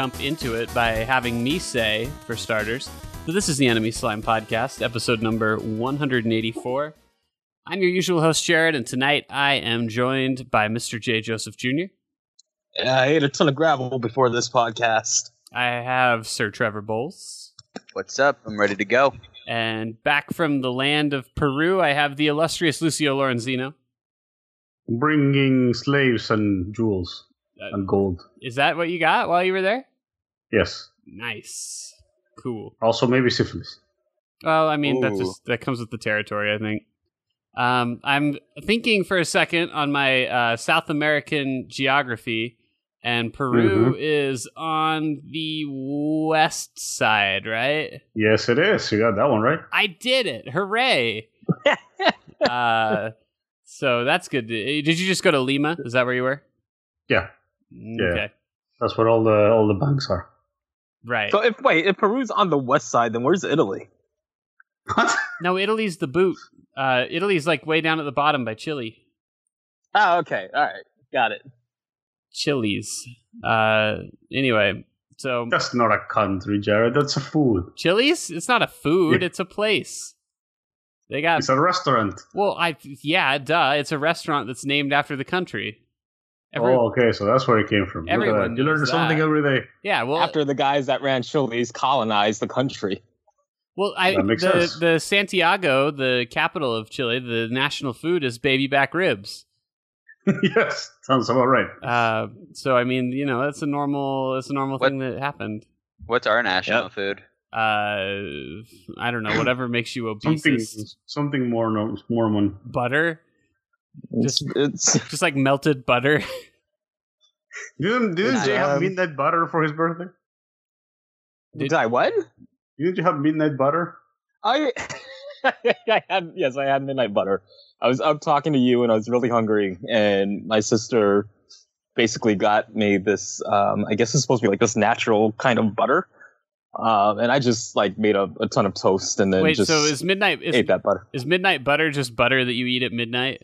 can jump into it by having me say, for starters, that this is the Enemy Slime Podcast, episode number 184. I'm your usual host, Jared, and tonight I am joined by Mr. J. Joseph Jr. I ate a ton of gravel before this podcast. I have Sir Trevor Bowles. What's up? I'm ready to go. And back from the land of Peru, I have the illustrious Lucio Lorenzino. Bringing slaves and jewels Uh, and gold. Is that what you got while you were there? Yes. Nice. Cool. Also, maybe syphilis. Well, I mean, that's Ooh. just that comes with the territory, I think. Um, I'm thinking for a second on my uh, South American geography, and Peru is on the west side, right? Yes, it is. You got that one right. I did it! Hooray! uh, so that's good. Did you just go to Lima? Is that where you were? Yeah, Okay, that's where all the all the banks are. Right. So if wait, if Peru's on the west side, then where's Italy? What? No, Italy's the boot. Uh, Italy's like way down at the bottom by Chile. Oh, okay, all right, got it. Chili's. Uh, anyway, so That's not a country, Jared. That's a food. Chili's? It's not a food, Yeah. it's a place. They got It's a restaurant. well, I yeah, duh. It's a restaurant that's named after the country. Every, oh, okay. So that's where it came from. Everyone. You learn something that. every day. yeah, well, After the guys that ran Chili's colonized the country. well, I That makes the sense. the Santiago, the capital of Chile, the national food is baby back ribs. yes, sounds about right. Uh, so I mean, you know, that's a normal, that's a normal What- thing that happened. What's our national food? Uh, I don't know, whatever makes you obese. something more no, Mormon. Butter, It's, it's just like melted butter. Didn't didn't Jay have Um, midnight butter for his birthday? did I what? Didn't you have midnight butter? I I had yes, I had midnight butter. I was up talking to you and I was really hungry, and my sister basically got me this. Um, I guess it's supposed to be like this natural kind of butter, um, and I just like made a, a ton of toast and then Wait, just so is midnight is, ate that butter. is midnight butter just butter that you eat at midnight?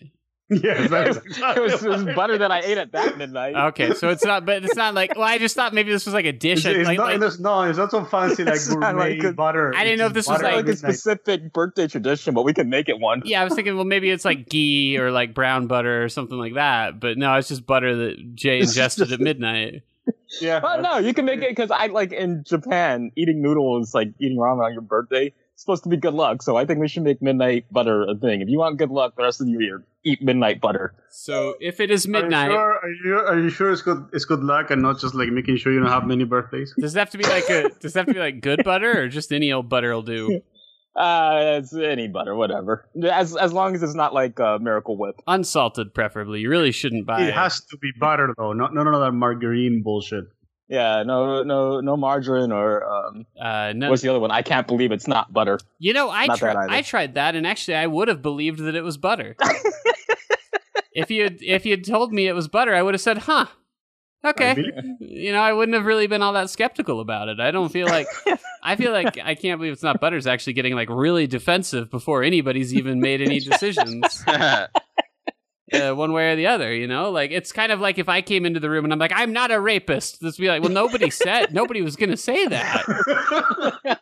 Yes, that's it, was, it was butter that I ate at that midnight. Okay, so it's not, but it's not like. Well, I just thought maybe this was like a dish. It's, it's like- not, like- it's, no, it's not so fancy like gourmet like a- butter. I didn't know if this was like- like a specific birthday tradition, but we can make it one. yeah, I was thinking, well, maybe it's like ghee or like brown butter or something like that. But no, it's just butter that Jay ingested at midnight. Yeah, But no, you can make it because I like in Japan, eating noodles like eating ramen on your birthday. It's supposed to be good luck, so I think we should make midnight butter a thing. If you want good luck the rest of the year, eat midnight butter. So if it is midnight, Are you, sure, are, you, are you sure it's good? It's good luck and not just like making sure you don't have many birthdays. does it have to be like a? Does it have to be like good butter or just any old butter will do? Uh, it's any butter, whatever. As as long as it's not like uh, Miracle Whip. Unsalted, preferably. You really shouldn't buy It has to be butter though, not none of that margarine bullshit. Yeah, no, no, no margarine or um, Uh, no, what's the other one? I can't believe it's not butter. You know, I Not tried. I tried that, and actually, I would have believed that it was butter. if you had, if you had told me it was butter, I would have said, "Huh, okay." You know, I wouldn't have really been all that skeptical about it. I don't feel like I feel like I can't believe it's not butter. Is actually getting like really defensive before anybody's even made any decisions, uh, one way or the other. You know, like it's kind of like if I came into the room and I'm like, "I'm not a rapist." This would be like, well, nobody said, nobody was going to say that.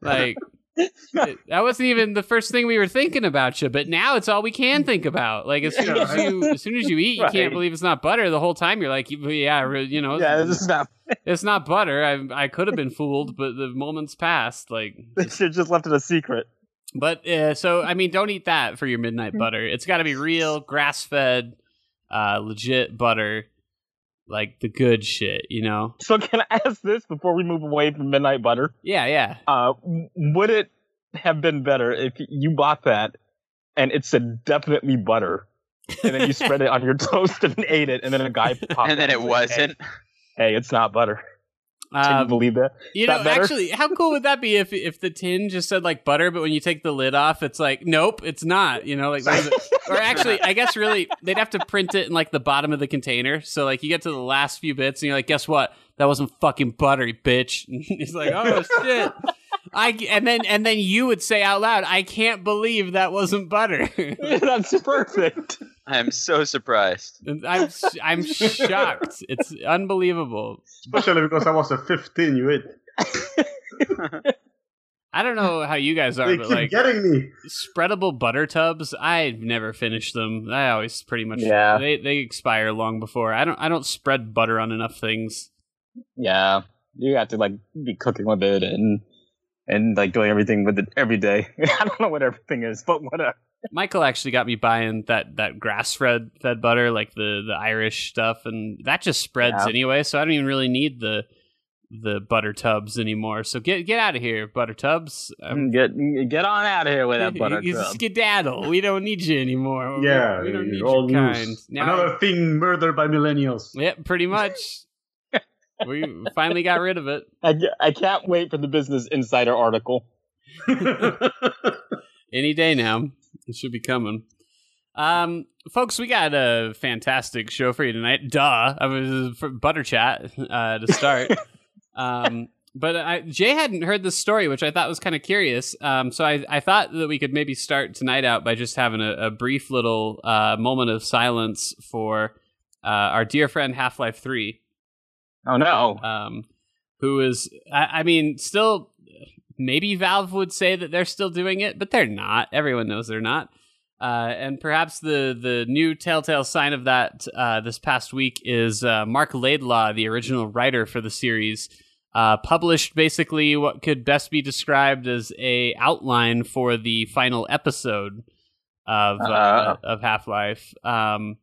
Like it- that wasn't even the first thing we were thinking about you, but now it's all we can think about. Like as soon as you as soon as you eat, you Right. can't believe it's not butter. The whole time you're like, yeah, you know, Yeah, it's, this is not. it's not butter. I I could have been fooled, but the moment's passed. Like, They should just left it a secret. But uh, so I mean, don't eat that for your midnight butter. It's got to be real grass fed, uh, legit butter, like the good shit. You know? So can I ask this before we move away from midnight butter? Yeah, yeah. Uh, would it have been better if you bought that and it said definitely butter, and then you spread it on your toast and ate it, and then a guy popped and then it and wasn't. Hey, hey, it's not butter. Can you Um, believe that? You know, actually, how cool would that be if if the tin just said like butter, but when you take the lid off, it's like nope, it's not. You know, like or actually, I guess really they'd have to print it in like the bottom of the container. So like you get to the last few bits, and you're like, guess what? That wasn't fucking buttery, bitch. He's like, oh shit. I and then and then you would say out loud, I can't believe that wasn't butter. That's perfect. I am so surprised. I'm I'm shocked. It's unbelievable. Especially because I was a 15, you ate. I don't know how you guys are, They but keep like getting me. spreadable butter tubs, I've never finished them. I always pretty much Yeah. they they expire long before. I don't I don't spread butter on enough things. Yeah, you have to like be cooking with it and and like doing everything with it every day. I don't know what everything is, but whatever. Michael actually got me buying that that grass fed fed butter, like the the Irish stuff, and that just spreads Yeah. anyway. So I don't even really need the the butter tubs anymore. So get get out of here, butter tubs. Um, Get get on out of here with that butter you tub. skedaddle. We don't need you anymore. Yeah, we don't need all your kind. Now, Another thing murdered by millennials. yeah, pretty much. we finally got rid of it. I, I can't wait for the Business Insider article. any day now. It should be coming. Um, folks, we got a fantastic show for you tonight. Duh, I was for butter chat uh, to start. um, but I, Jay hadn't heard this story, which I thought was kind of curious. Um, so I, I thought that we could maybe start tonight out by just having a, a brief little uh, moment of silence for uh, our dear friend Half Life Three Oh no! um, who is, I, I mean, still, maybe Valve would say that they're still doing it, but they're not. Everyone knows they're not. Uh, and perhaps the the new telltale sign of that uh, this past week is uh, Marc Laidlaw, the original writer for the series, uh, published basically what could best be described as a outline for the final episode of uh, Uh. of Half Life. Um,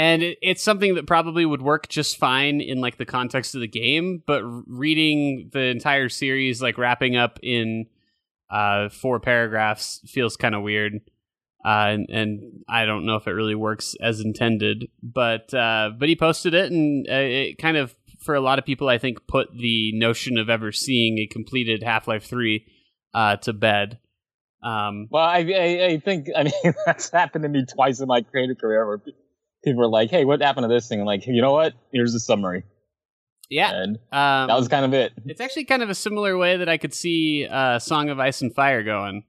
and it, it's something that probably would work just fine in like the context of the game but reading the entire series like wrapping up in uh four paragraphs feels kind of weird. Uh and, and i don't know if it really works as intended but uh but he posted it and uh, it kind of for a lot of people i think put the notion of ever seeing a completed half-life 3 uh to bed. Um Well, I, I I think I mean that's happened to me twice in my creative career where people are like, "Hey, what happened to this thing?" I'm like, you know what? Here's the summary, yeah and um that was kind of it. It's actually kind of a similar way that I could see uh, "Song of Ice and Fire" going,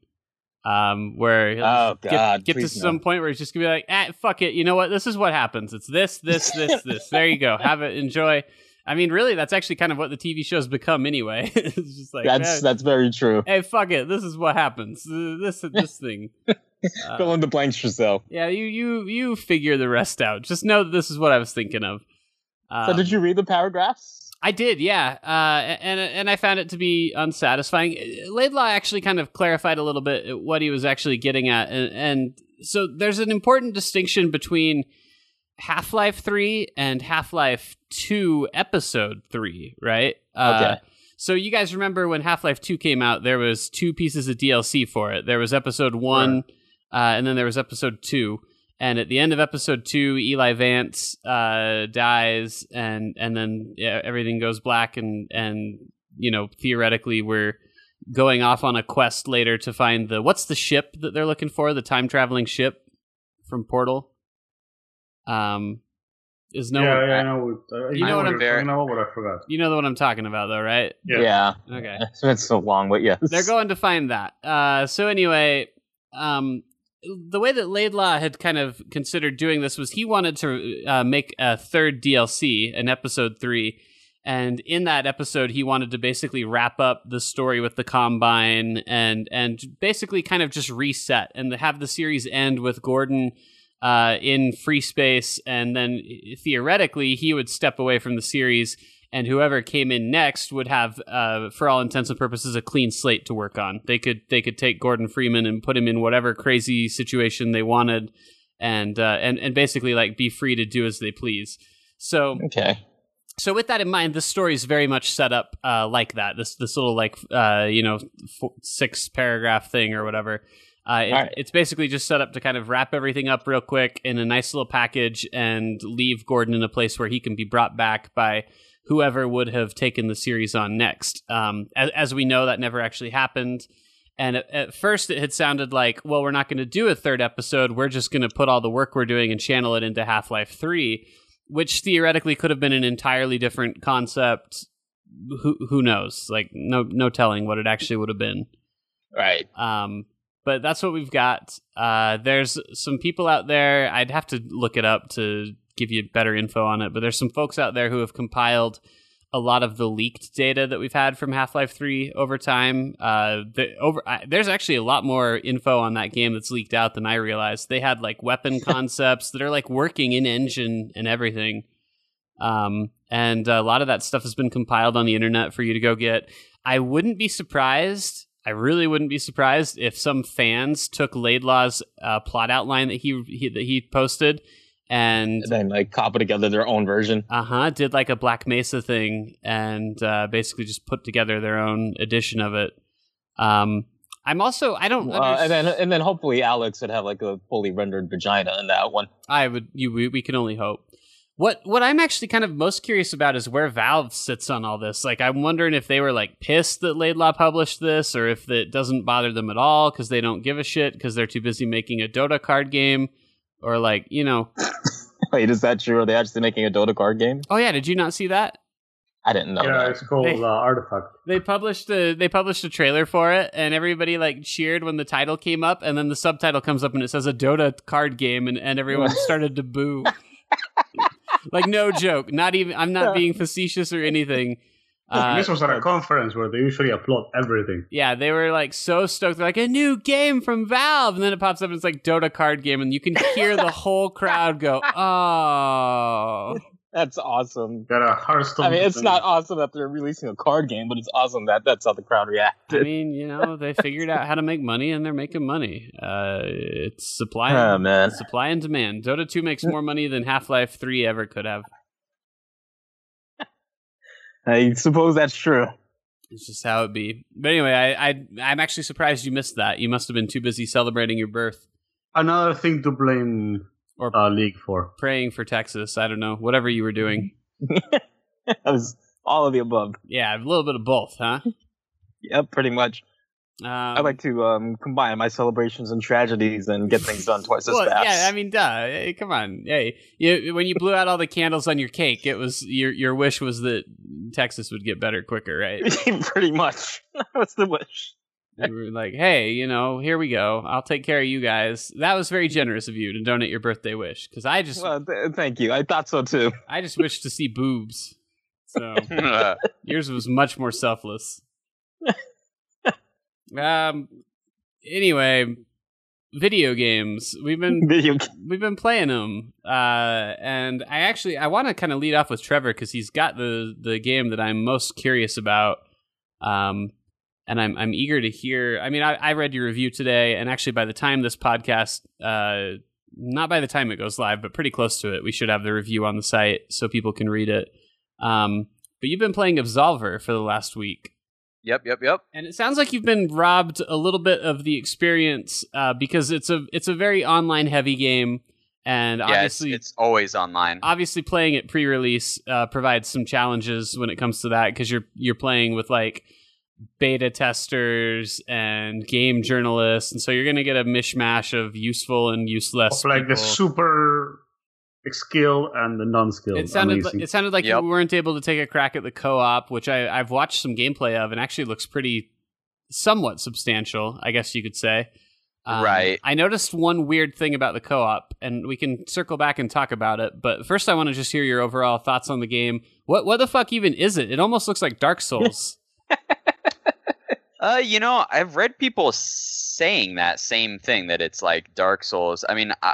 um, where Oh get, God! get to please no. some point where he's just gonna be like, "Ah, fuck it, you know what? This is what happens. It's this, this, this, this. There you go. Have it. Enjoy." I mean, really, that's actually kind of what the TV shows become anyway. it's just like, that's eh, that's very true. hey, fuck it. This is what happens. This this thing. Uh, Fill in the blanks yourself. yeah, you you you figure the rest out. Just know that this is what I was thinking of. so, Um, did you read the paragraphs? I did, yeah, uh, and and I found it to be unsatisfying. Laidlaw actually kind of clarified a little bit what he was actually getting at, and, and so there's an important distinction between Half Life Three and Half Life Two Episode Three, right? Uh, Okay. so you guys remember when Half Life Two came out? There was two pieces of DLC for it. There was Episode One, uh, and then there was Episode Two. And at the end of episode two, Eli Vance uh, dies, and and then yeah, everything goes black, and and you know theoretically we're going off on a quest later to find the what's the ship that they're looking for, the time traveling ship from Portal. Um, is no yeah, yeah, I know. What, uh, You know what what I'm- you're talking about, but I forgot. you know what I'm talking about though, right? Yeah. Yeah, Okay. it's been so long, but yes, they're going to find that. Uh, so anyway, um, the way that Laidlaw had kind of considered doing this was he wanted to uh, make a third DLC, an episode three, and in that episode he wanted to basically wrap up the story with the Combine and and basically kind of just reset and have the series end with Gordon. Uh, in free space, and then theoretically he would step away from the series and whoever came in next would have, uh, for all intents and purposes, a clean slate to work on. They could they could take Gordon Freeman and put him in whatever crazy situation they wanted, and uh, and and basically like be free to do as they please. So okay. so with that in mind, this story is very much set up uh, like that. This this little like uh, you know four, six paragraph thing or whatever. Uh, it, Alright. It's basically just set up to kind of wrap everything up real quick in a nice little package and leave Gordon in a place where he can be brought back by whoever would have taken the series on next. Um, as, as we know, that never actually happened. And at, at first, it had sounded like, well, we're not going to do a third episode. We're just going to put all the work we're doing and channel it into Half Life 3, which theoretically could have been an entirely different concept. Who, who knows? Like, no, no telling what it actually would have been. Right. Um, but that's what we've got. Uh, there's some people out there. I'd have to look it up to give you better info on it, but there's some folks out there who have compiled a lot of the leaked data that we've had from Half Life Three over time. Uh, the, over uh, there's actually a lot more info on that game that's leaked out than I realized. They had like weapon concepts that are like working in engine and everything. Um, and a lot of that stuff has been compiled on the internet for you to go get. I wouldn't be surprised. I really wouldn't be surprised if some fans took Laidlaw's uh, plot outline that he, he that he posted and, And then like cobble together their own version. uh huh did like a Black Mesa thing and uh, basically just put together their own edition of it. Um, I'm also I don't Uh, and then and then hopefully Alyx would have like a fully rendered vagina in that one. I would you we, we can only hope. What what I'm actually kind of most curious about is where Valve sits on all this. Like I'm wondering if they were like pissed that Laidlaw published this or if it doesn't bother them at all cuz they don't give a shit cuz they're too busy making a Dota card game or like, you know. Wait, is that true? Are they actually making a Dota card game? Oh yeah, did you not see that? I didn't know yeah, that. it's called Hey. uh, Artifact. They published a they published a trailer for it and everybody like cheered when the title came up and then the subtitle comes up and it says a Dota card game and, and everyone started to boo. like no joke. Not even I'm not being facetious or anything. Uh, this was at a conference where they usually applaud everything. yeah, they were like so stoked. They're like a new game from Valve, and then it pops up and it's like Dota card game, and you can hear the whole crowd go, "Oh!" That's awesome. Got a Hearthstone. I mean, it's not awesome that they're releasing a card game, but it's awesome that that's how the crowd reacted. I mean, you know, they figured out how to make money, and they're making money. Uh, it's supply, Oh man, supply and demand. Dota two makes more money than Half Life three ever could have. I suppose that's true. It's just how it be. But anyway, I, I I'm actually surprised you missed that. You must have been too busy celebrating your birth Another thing to blame or uh, League for. praying for Texas. I don't know, whatever you were doing. That was all of the above. Yeah, a little bit of both, huh? Yep, pretty much. Um, I like to um, combine my celebrations and tragedies and get things done twice as fast. yeah, I mean, duh. Hey, come on, hey, you, when you blew out all the candles on your cake, it was your your wish was that Texas would get better quicker, right? pretty much. That was the wish. you were like, hey, you know, here we go. I'll take care of you guys. That was very generous of you to donate your birthday wish because I just Well, th- thank you. I thought so too. I just wish to see boobs. So yours was much more selfless. um. Anyway, video games. We've been Video we've been playing them, uh, and I actually I want to kind of lead off with Trevor because he's got the the game that I'm most curious about. Um, and I'm I'm eager to hear. I mean, I, I read your review today, and actually, by the time this podcast, uh, not by the time it goes live, but pretty close to it, we should have the review on the site so people can read it. Um, but you've been playing Absolver for the last week. Yep, yep, yep. And it sounds like you've been robbed a little bit of the experience uh, because it's a it's a very online heavy game, and Yeah, obviously it's always online. obviously playing it pre-release uh, provides some challenges when it comes to that because you're you're playing with like beta testers and game journalists, and so you're gonna get a mishmash of useful and useless. Of like the super skill and the non-skill. It sounded like, it sounded like Yep. you weren't able to take a crack at the co-op, which I, I've watched some gameplay of, and actually looks pretty somewhat substantial, I guess you could say. Um, Right. I noticed one weird thing about the co-op, and we can circle back and talk about it. But first, I want to just hear your overall thoughts on the game. What what the fuck even is it? It almost looks like Dark Souls. Uh, you know, I've read people saying that same thing that it's like Dark Souls. I mean, I, I,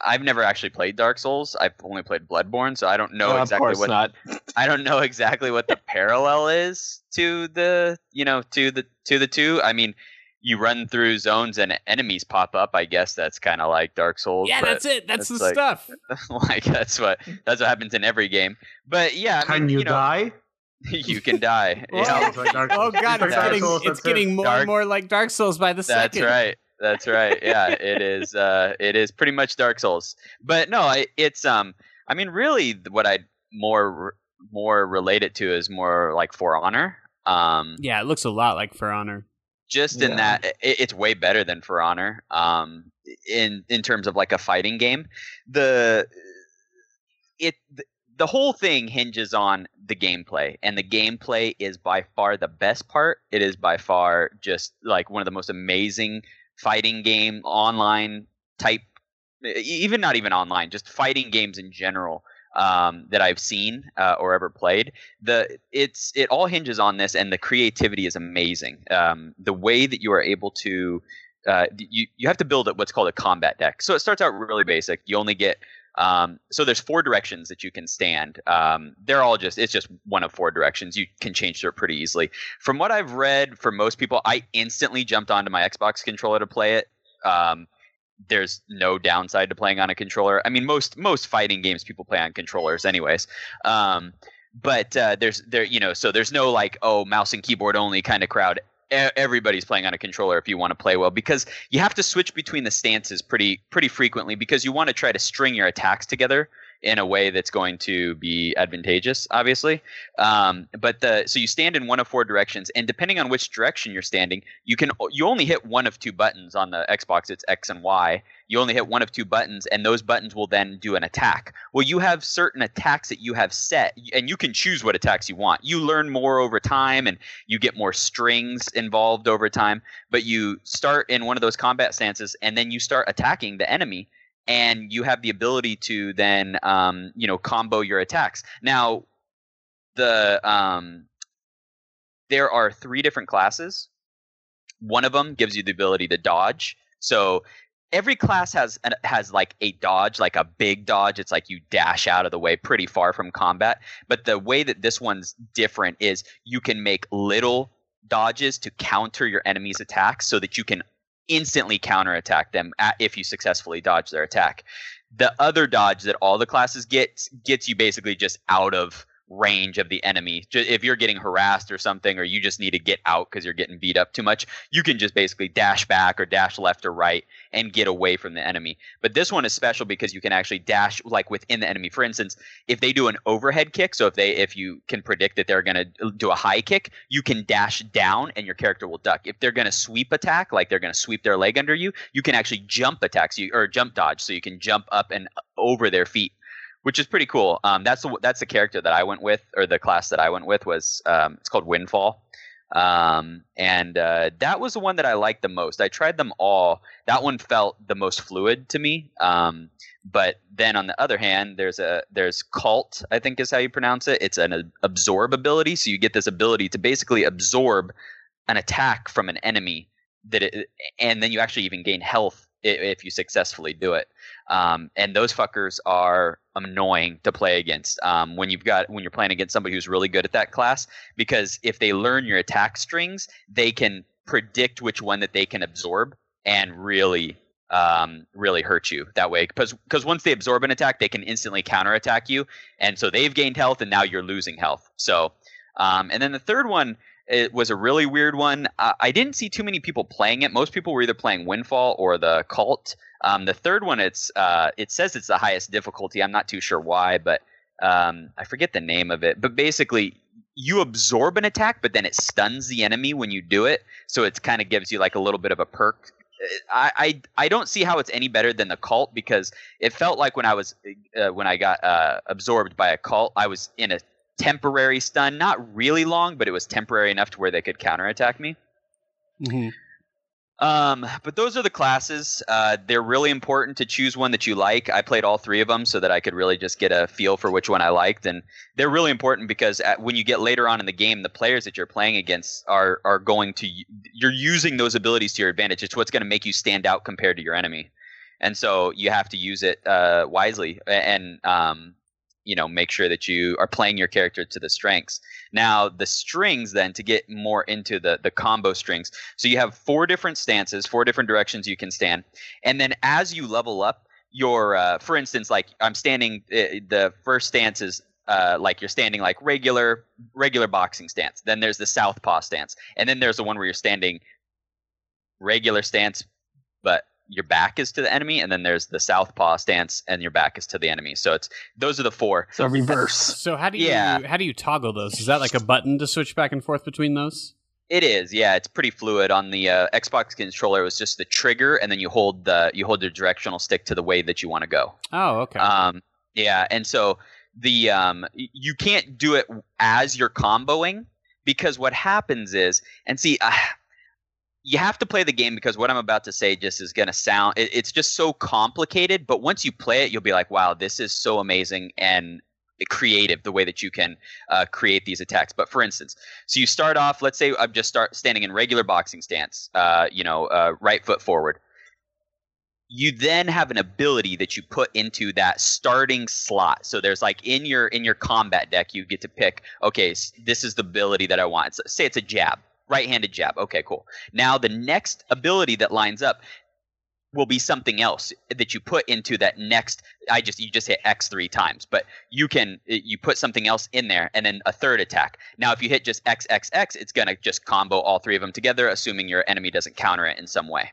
I've never actually played Dark Souls. I've only played Bloodborne, so I don't know Uh, exactly of course what not. I don't know exactly what the parallel is to the you know to the to the two. I mean, you run through zones and enemies pop up. I guess that's kind of like Dark Souls. yeah, that's it. That's it's the like- stuff. like that's what that's what happens in every game. But yeah, I Can mean, you, know, die? you can die. Well, Yeah. Like Oh god, like it's getting Souls, it's that's it. getting more Dark- and more like Dark Souls by the That's second. right. That's right. Yeah, it is. Uh, it is pretty much Dark Souls. But no, I, it's um. I mean, really, what I more more relate it to is more like For Honor. Um, Yeah, it looks a lot like For Honor. just in Yeah. that it, it's way better than For Honor. Um, in in terms of like a fighting game, the it the, the whole thing hinges on the gameplay, and the gameplay is by far the best part. It is by far just like one of the most amazing fighting game online type, even not even online, just fighting games in general um, that I've seen uh, or ever played. The it's it all hinges on this, and the creativity is amazing. Um, the way that you are able to uh, you you have to build what's called a combat deck. So it starts out really basic. You only get um, so there's four directions that you can stand. Um, they're all just it's just one of four directions. You can change it pretty easily. From what I've read, for most people, I instantly jumped onto my Xbox controller to play it. Um, there's no downside to playing on a controller. I mean, most most fighting games people play on controllers, anyways. Um, but uh, there's there you know so there's no like oh mouse and keyboard only kind of crowd everybody's playing on a controller if you want to play well because you have to switch between the stances pretty pretty frequently because you want to try to string your attacks together in a way that's going to be advantageous obviously. Um, but the so you stand in one of four directions and depending on which direction you're standing you can you only hit one of two buttons on the xbox it's x and y. You only hit one of two buttons and those buttons will then do an attack. Well you have certain attacks that you have set and you can choose what attacks you want. You learn more over time and you get more strings involved over time but you start in one of those combat stances and then you start attacking the enemy and you have the ability to then um, you know combo your attacks. Now the um, there are three different classes. One of them gives you the ability to dodge. So every class has has like a dodge like a big dodge. It's like you dash out of the way pretty far from combat. But the way that this one's different is you can make little dodges to counter your enemy's attacks so that you can instantly counterattack them at, if you successfully dodge their attack. The other dodge that all the classes get gets you basically just out of range of the enemy. If you're getting harassed or something, or you just need to get out because you're getting beat up too much, you can just basically dash back or dash left or right and get away from the enemy. But this one is special because you can actually dash like within the enemy. For instance, if they do an overhead kick, so if they if you can predict that they're going to do a high kick, you can dash down and your character will duck. If they're going to sweep attack, like they're going to sweep their leg under you, you can actually jump attack, so you, or jump dodge, so you can jump up and over their feet which is pretty cool. Um, that's the that's the character that I went with, or the class that I went with was um, it's called Windfall, um, and uh, that was the one that I liked the most. I tried them all. That one felt the most fluid to me. Um, but then on the other hand, there's a there's Kahlt, I think is how you pronounce it. It's an absorb ability, so you get this ability to basically absorb an attack from an enemy that it, and then you actually even gain health if you successfully do it. Um, and those fuckers are annoying to play against um, when you've got when you're playing against somebody who's really good at that class because if they learn your attack strings, they can predict which one that they can absorb and really um, really hurt you that way because because once they absorb an attack, they can instantly counterattack you, and so they've gained health and now you're losing health. So, um, and then the third one it was a really weird one. Uh, I didn't see too many people playing it. Most people were either playing Windfall or the Kahlt. Um, the third one, it's uh, it says it's the highest difficulty. I'm not too sure why, but um, I forget the name of it. But basically, you absorb an attack, but then it stuns the enemy when you do it. So it kind of gives you like a little bit of a perk. I, I I don't see how it's any better than the Kahlt because it felt like when I was uh, when I got uh, absorbed by a Kahlt, I was in a temporary stun, not really long, but it was temporary enough to where they could counterattack me. Mm-hmm. Um, but those are the classes. Uh, they're really important to choose one that you like. I played all three of them so that I could really just get a feel for which one I liked, and they're really important because at, when you get later on in the game, the players that you're playing against are are going to you're using those abilities to your advantage. It's what's going to make you stand out compared to your enemy, and so you have to use it uh, wisely and um, you know make sure that you are playing your character to the strengths. Now the strings then to get more into the the combo strings. So you have four different stances four different directions you can stand. And then as you level up your uh, for instance like i'm standing uh, the first stance is uh, like you're standing like regular regular boxing stance. Then there's the southpaw stance. And then there's the one where you're standing regular stance but your back is to the enemy, and then there's the southpaw stance, and your back is to the enemy. So it's those are the four. So reverse. So how do you Yeah. how do you toggle those? Is that like a button to switch back and forth between those? It is, yeah. It's pretty fluid on the uh, Xbox controller. It was just the trigger, and then you hold the you hold the directional stick to the way that you want to go. Oh, okay. Um, yeah, and so the um, you can't do it as you're comboing because what happens is, and see, uh, you have to play the game because what I'm about to say just is going to sound it, it's just so complicated. But once you play it, you'll be like, wow, this is so amazing and creative the way that you can uh, create these attacks. But for instance, so you start off, let's say I'm just start standing in regular boxing stance, uh, you know, uh, right foot forward. You then have an ability that you put into that starting slot. So there's like in your in your combat deck, you get to pick. Okay, this is the ability that I want. It's, say it's a jab, right-handed jab. Okay, cool. Now the next ability that lines up will be something else that you put into that next i just you just hit x three times but you can you put something else in there and then a third attack. Now if you hit just x x x it's going to just combo all three of them together assuming your enemy doesn't counter it in some way.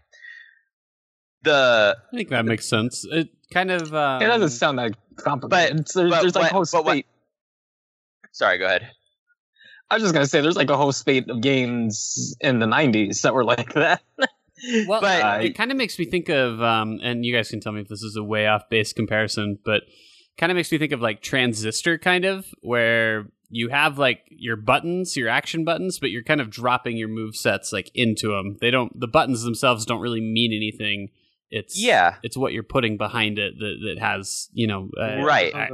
The i think that makes sense. It kind of um, it doesn't sound that complicated. But, there's, but, there's like but, a whole spate sorry go ahead i was just going to say there's like a whole spate of games in the 90s that were like that well, but, uh, it kind of makes me think of, um, and you guys can tell me if this is a way off base comparison, but kind of makes me think of like Transistor, kind of, where you have like your buttons, your action buttons, but you're kind of dropping your move sets like into them. They don't, the buttons themselves don't really mean anything. It's yeah, it's what you're putting behind it that, that has you know uh, right. I,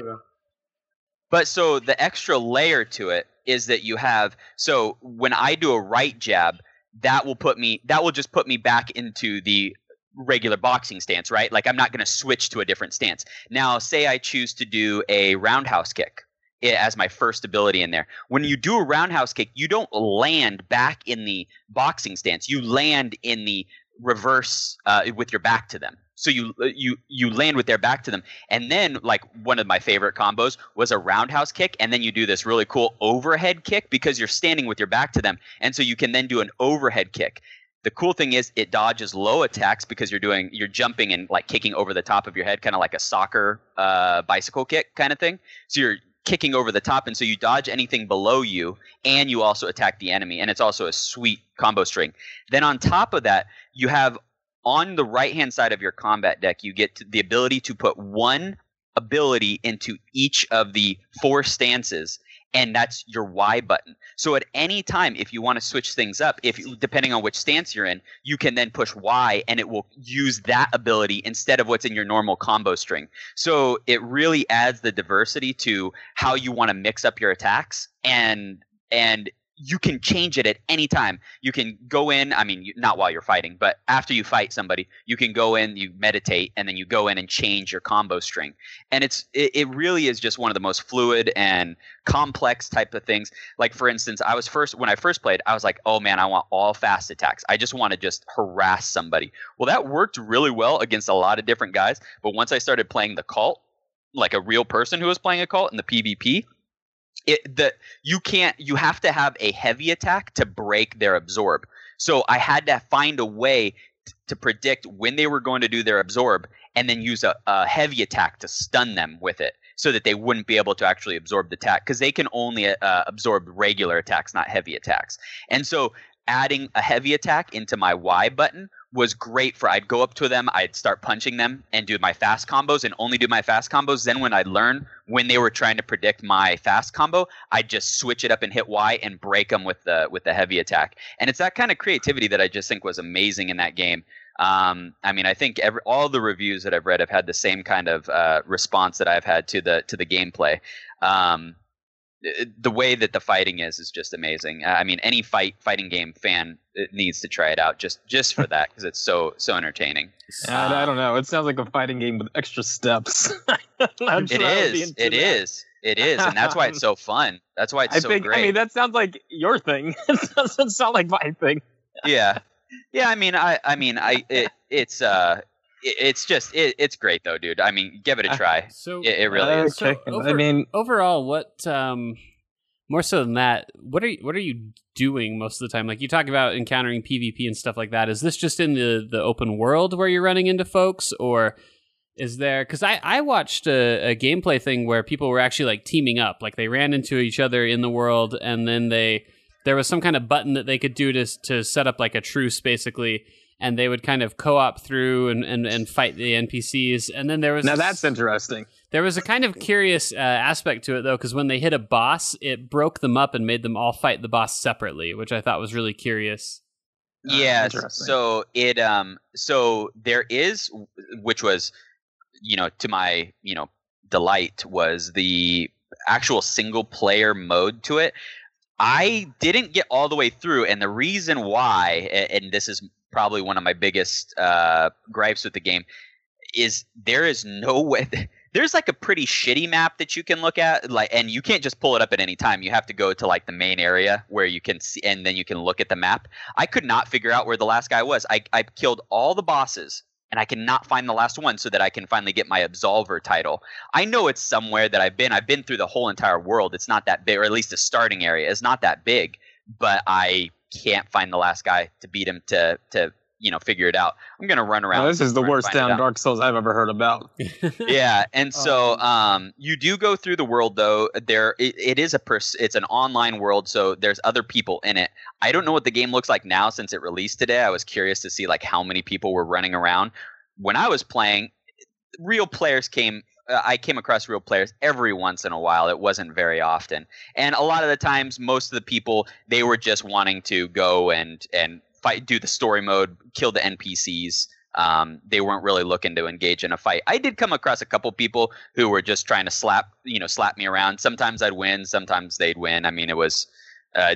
but so the extra layer to it is that you have so when I do a right jab, that will put me that will just put me back into the regular boxing stance, right? Like I'm not going to switch to a different stance. Now, say I choose to do a roundhouse kick as my first ability in there. When you do a roundhouse kick, you don't land back in the boxing stance. You land in the reverse uh, with your back to them. So you uh, you you land with their back to them, and then like one of my favorite combos was a roundhouse kick, and then you do this really cool overhead kick because you're standing with your back to them, and so you can then do an overhead kick. The cool thing is it dodges low attacks because you're doing you're jumping and like kicking over the top of your head, kind of like a soccer uh, bicycle kick kind of thing. So you're kicking over the top, and so you dodge anything below you, and you also attack the enemy, and it's also a sweet combo string. Then on top of that, you have on the right hand side of your combat deck, you get the ability to put one ability into each of the four stances and that's your Y button. So at any time, if you want to switch things up, if depending on which stance you're in, you can then push Y, and it will use that ability instead of what's in your normal combo string. So it really adds the diversity to how you want to mix up your attacks, and and you can change it at any time. You can go in, I mean, not while you're fighting, but after you fight somebody, you can go in, you meditate, and then you go in and change your combo string. And it's it, it really is just one of the most fluid and complex type of things. Like for instance, I was first when I first played, I was like, oh man, I want all fast attacks. I just want to just harass somebody. Well, that worked really well against a lot of different guys. But once I started playing the Kahlt, like a real person who was playing a Kahlt in the PvP, it you can't you have to have a heavy attack to break their absorb. So I had to find a way t- to predict when they were going to do their absorb and then use a, a heavy attack to stun them with it so that they wouldn't be able to actually absorb the attack because they can only uh, absorb regular attacks, not heavy attacks. And so adding a heavy attack into my Y button was great for I'd go up to them, I'd start punching them and do my fast combos and only do my fast combos. Then when I'd learn when they were trying to predict my fast combo, I'd just switch it up and hit Y and break them with the with the heavy attack. And it's that kind of creativity that I just think was amazing in that game. Um, I mean, I think every, all the reviews that I've read have had the same kind of uh, response that I've had to the to the gameplay. Um, the way that the fighting is is just amazing. I mean, any fight fighting game fan uh, needs to try it out just just for that because it's so so entertaining. I, I, don't know. It sounds like a fighting game with extra steps. it is. It that. is. It is, and that's why it's so fun. That's why it's I so think, great. I mean, that sounds like your thing. it doesn't sound like my thing. yeah, yeah. I mean, I, I mean, I, it, it's, uh, it's just it, it's great though, dude. I mean, give it a try. So it, it really uh, is. So over, I mean, overall, what um, more so than that, what are you, what are you doing most of the time? Like you talk about encountering PvP and stuff like that. Is this just in the the open world where you're running into folks, or is there? Because I I watched a, a gameplay thing where people were actually like teaming up, like they ran into each other in the world, and then they there was some kind of button that they could do to to set up like a truce, basically and they would kind of co-op through and, and, and fight the NPCs. And then there was now that's interesting. There was a kind of curious uh, aspect to it though, because when they hit a boss, it broke them up and made them all fight the boss separately, which I thought was really curious. yeah interesting. so it um so there is which was you know to my you know delight was the actual single player mode to it i didn't get all the way through and the reason why and this is probably one of my biggest uh gripes with the game is there is no way there's like a pretty shitty map that you can look at like and you can't just pull it up at any time you have to go to like the main area where you can see and then you can look at the map I could not figure out where the last guy was. I, I killed all the bosses and I cannot find the last one so that I can finally get my Absolver title. I know it's somewhere that I've been. I've been through the whole entire world. It's not that big, or at least the starting area is not that big, but I can't find the last guy to beat him to, to you know, figure it out. I'm going to run around. No, this is the worst find it down out Dark Souls I've ever heard about. yeah and so um you do go through the world though there it, it is a pers- it's an online world so there's other people in it i don't know what the game looks like now since it released today i was curious to see like how many people were running around when i was playing real players came I came across real players every once in a while. It wasn't very often, and a lot of the times, most of the people they were just wanting to go and and fight, do the story mode, kill the NPCs. Um, they weren't really looking to engage in a fight. I did come across a couple people who were just trying to slap, you know, slap me around. Sometimes I'd win, sometimes they'd win. I mean, it was uh,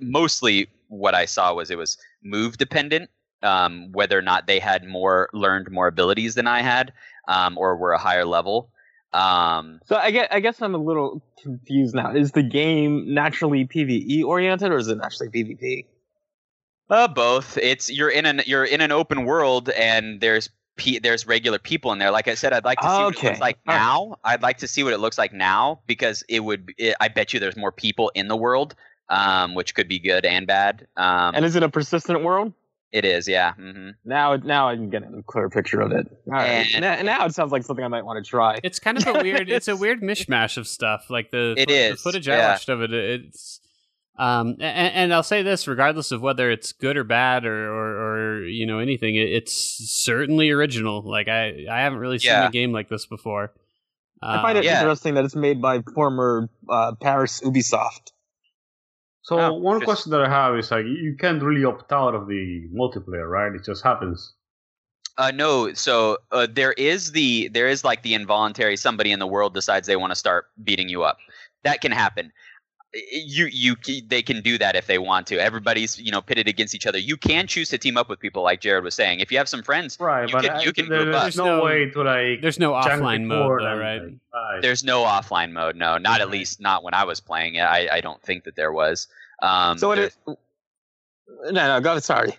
mostly what I saw was it was move dependent, um, whether or not they had more learned more abilities than I had, um, or were a higher level. Um, So I guess, I guess I'm a little confused now. Is the game naturally PVE oriented or is it naturally PvP? Uh, both. It's you're in an you're in an open world, and there's pe- there's regular people in there. Like I said, I'd like to see what it looks like All right. now. I'd like to see what it looks like now because it would. It, I bet you there's more people in the world, um, which could be good and bad. Um, And is it a persistent world? It is, yeah. hmm Now, now I can get a clear picture of it. All right. And- now, now it sounds like something I might want to try. It's kind of a weird. it's a weird mishmash of stuff. Like the It the is, footage I watched of it. It's um, and, and I'll say this, regardless of whether it's good or bad or or, or you know anything, it, it's certainly original. Like I I haven't really seen Yeah. a game like this before. I find it Yeah. interesting that it's made by former uh, Paris Ubisoft. So Oh, one just- question that I have is like you can't really opt out of the multiplayer, right? It just happens. Uh, no, so uh, there is the there is like the involuntary somebody in the world decides they want to start beating you up. That can happen. You you they can do that if they want to. Everybody's you know pitted against each other. You can choose to team up with people like Jared was saying. If you have some friends, Right, You but can- I- you can there- group there's no, no- way to like There's no offline mode though, and, right? like, buy. there's no offline mode. No, not at least not when I was playing it. I, I don't think that there was. Um, so there- is. No, no, go. Sorry.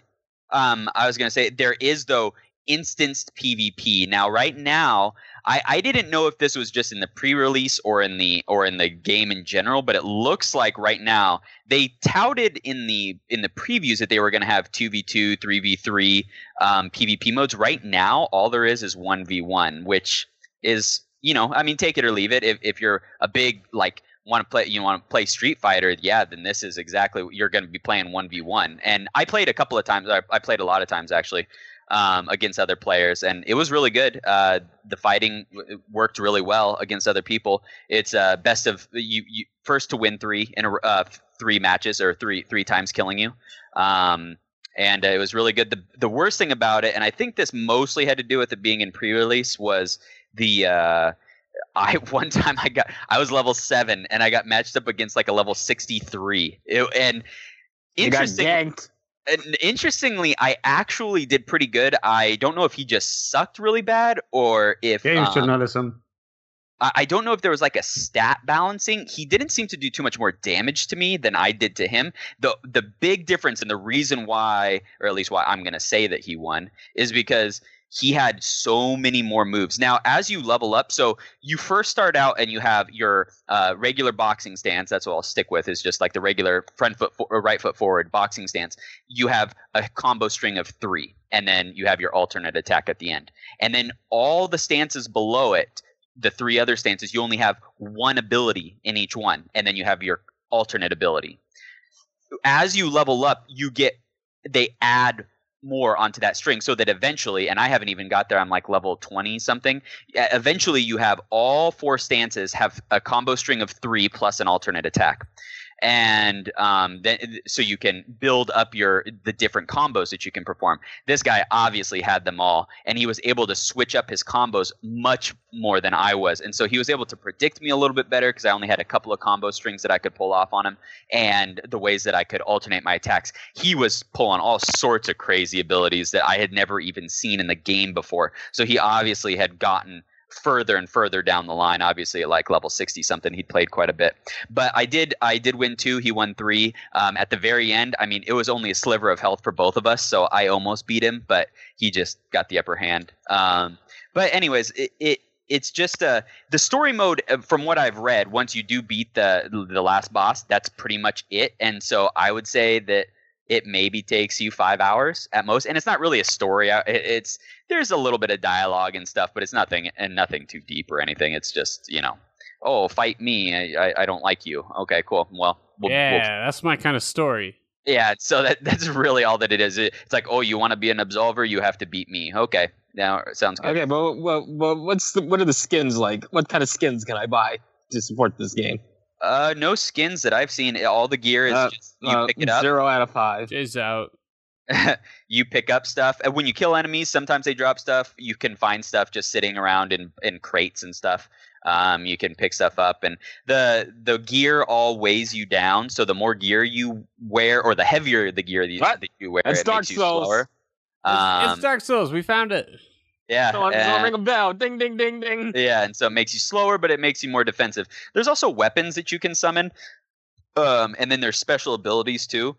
um, I was going to say there is though instanced PvP. Now, right now, I, I didn't know if this was just in the pre-release or in the or in the game in general, but it looks like right now they touted in the in the previews that they were going to have two v two, three v three um, PvP modes. Right now, all there is is one v one, which is you know, I mean, take it or leave it. If if you're a big like want to play you want to play Street Fighter, yeah, then this is exactly you're going to be playing one v one. And I played a couple of times. I, I played a lot of times actually um, against other players, and it was really good. Uh, the fighting worked really well against other people. It's uh, best of you, you first to win three in a, uh, three matches or three three times killing you. Um, and uh, it was really good. The the worst thing about it, and I think this mostly had to do with it being in pre-release, was the uh, I one time I got I was level seven and I got matched up against like a level sixty three. And interesting, and interestingly, I actually did pretty good. I don't know if he just sucked really bad or if Games um, journalism. I I don't know if there was like a stat balancing. He didn't seem to do too much more damage to me than I did to him. The the big difference and the reason why, or at least why I'm gonna say that he won, is because he had so many more moves. Now, as you level up, so you first start out and you have your uh, regular boxing stance. That's what I'll stick with. Is just like the regular front foot fo- or right foot forward boxing stance. You have a combo string of three, and then you have your alternate attack at the end. And then all the stances below it the three other stances, you only have one ability in each one, and then you have your alternate ability. As you level up, you get they add more onto that string so that eventually and i haven't even got there i'm like level 20 something eventually you have all four stances have a combo string of three plus an alternate attack and um, then so you can build up your the different combos that you can perform. This guy obviously had them all, and he was able to switch up his combos much more than I was, and so he was able to predict me a little bit better because I only had a couple of combo strings that I could pull off on him, and the ways that I could alternate my attacks. He was pulling all sorts of crazy abilities that I had never even seen in the game before. So he obviously had gotten further and further down the line. Obviously, at like level sixty something, he'd played quite a bit. But I did, I did win two. He won three. Um, at the very end, I mean, it was only a sliver of health for both of us, so I almost beat him, but he just got the upper hand. Um, but anyways, it, it it's just uh, the story mode uh, from what I've read. Once you do beat the the last boss, that's pretty much it. And so I would say that it maybe takes you five hours at most and it's not really a story it's there's a little bit of dialogue and stuff but it's nothing and nothing too deep or anything it's just you know oh fight me i, I don't like you. Okay cool well we'll, yeah we'll, that's my kind of story. Yeah so that that's really all that it is it's like oh you want to be an absolver you have to beat me. Okay now it sounds good. Okay but, but, but what's the, what are the skins like? What kind of skins can i buy to support this game uh, no skins that I've seen. All the gear is uh, just you uh, pick it up. Zero out of five. Jay's out. you pick up stuff. And when you kill enemies, sometimes they drop stuff. You can find stuff just sitting around in, in crates and stuff. Um, you can pick stuff up, and the the gear all weighs you down. So the more gear you wear, or the heavier the gear that you, that you wear, That's it Dark makes you Souls. slower. Um, it's, it's Dark Souls. We found it. Yeah. so Someone, and, someone ring a bell. Ding, ding, ding, ding. Yeah, and so it makes you slower, but it makes you more defensive. There's also weapons that you can summon, um, and then there's special abilities too.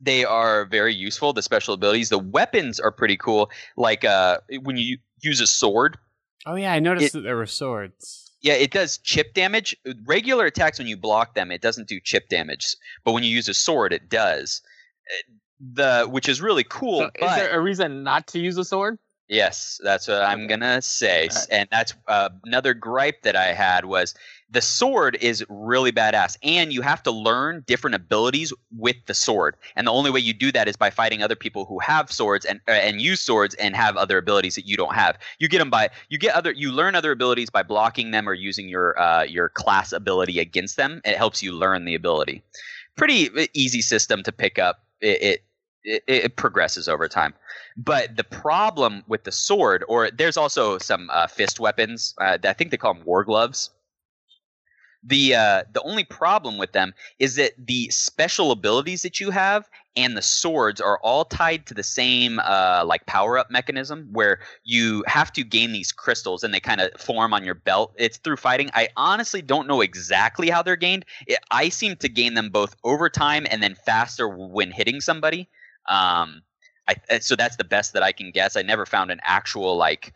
They are very useful. The special abilities, the weapons are pretty cool. Like uh, when you use a sword. Oh yeah, I noticed it, that there were swords. Yeah, it does chip damage. Regular attacks, when you block them, it doesn't do chip damage. But when you use a sword, it does. Uh, the which is really cool. So but, is there a reason not to use a sword? Yes, that's what I'm gonna say, right. and that's uh, another gripe that I had was the sword is really badass, and you have to learn different abilities with the sword, and the only way you do that is by fighting other people who have swords and uh, and use swords and have other abilities that you don't have. You get them by you get other you learn other abilities by blocking them or using your uh, your class ability against them. It helps you learn the ability. Pretty uh, easy system to pick up. It, it it, it, progresses over time. But the problem with the sword, or there's also some uh, fist weapons. Uh, I think they call them war gloves. The uh, the only problem with them is that the special abilities that you have and the swords are all tied to the same uh, like power up mechanism where you have to gain these crystals and they kind of form on your belt. It's through fighting. I honestly don't know exactly how they're gained. It, I seem to gain them both over time and then faster when hitting somebody. Um, I, so that's the best that I can guess. I never found an actual like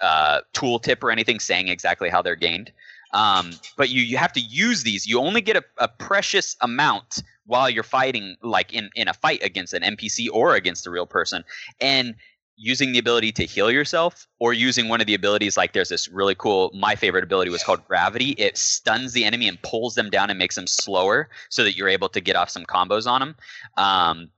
uh, tooltip or anything saying exactly how they're gained. Um, but you you have to use these. You only get a, a precious amount while you're fighting, like in in a fight against an NPC or against a real person, and using the ability to heal yourself or using one of the abilities like there's this really cool my favorite ability was called gravity it stuns the enemy and pulls them down and makes them slower so that you're able to get off some combos on them um,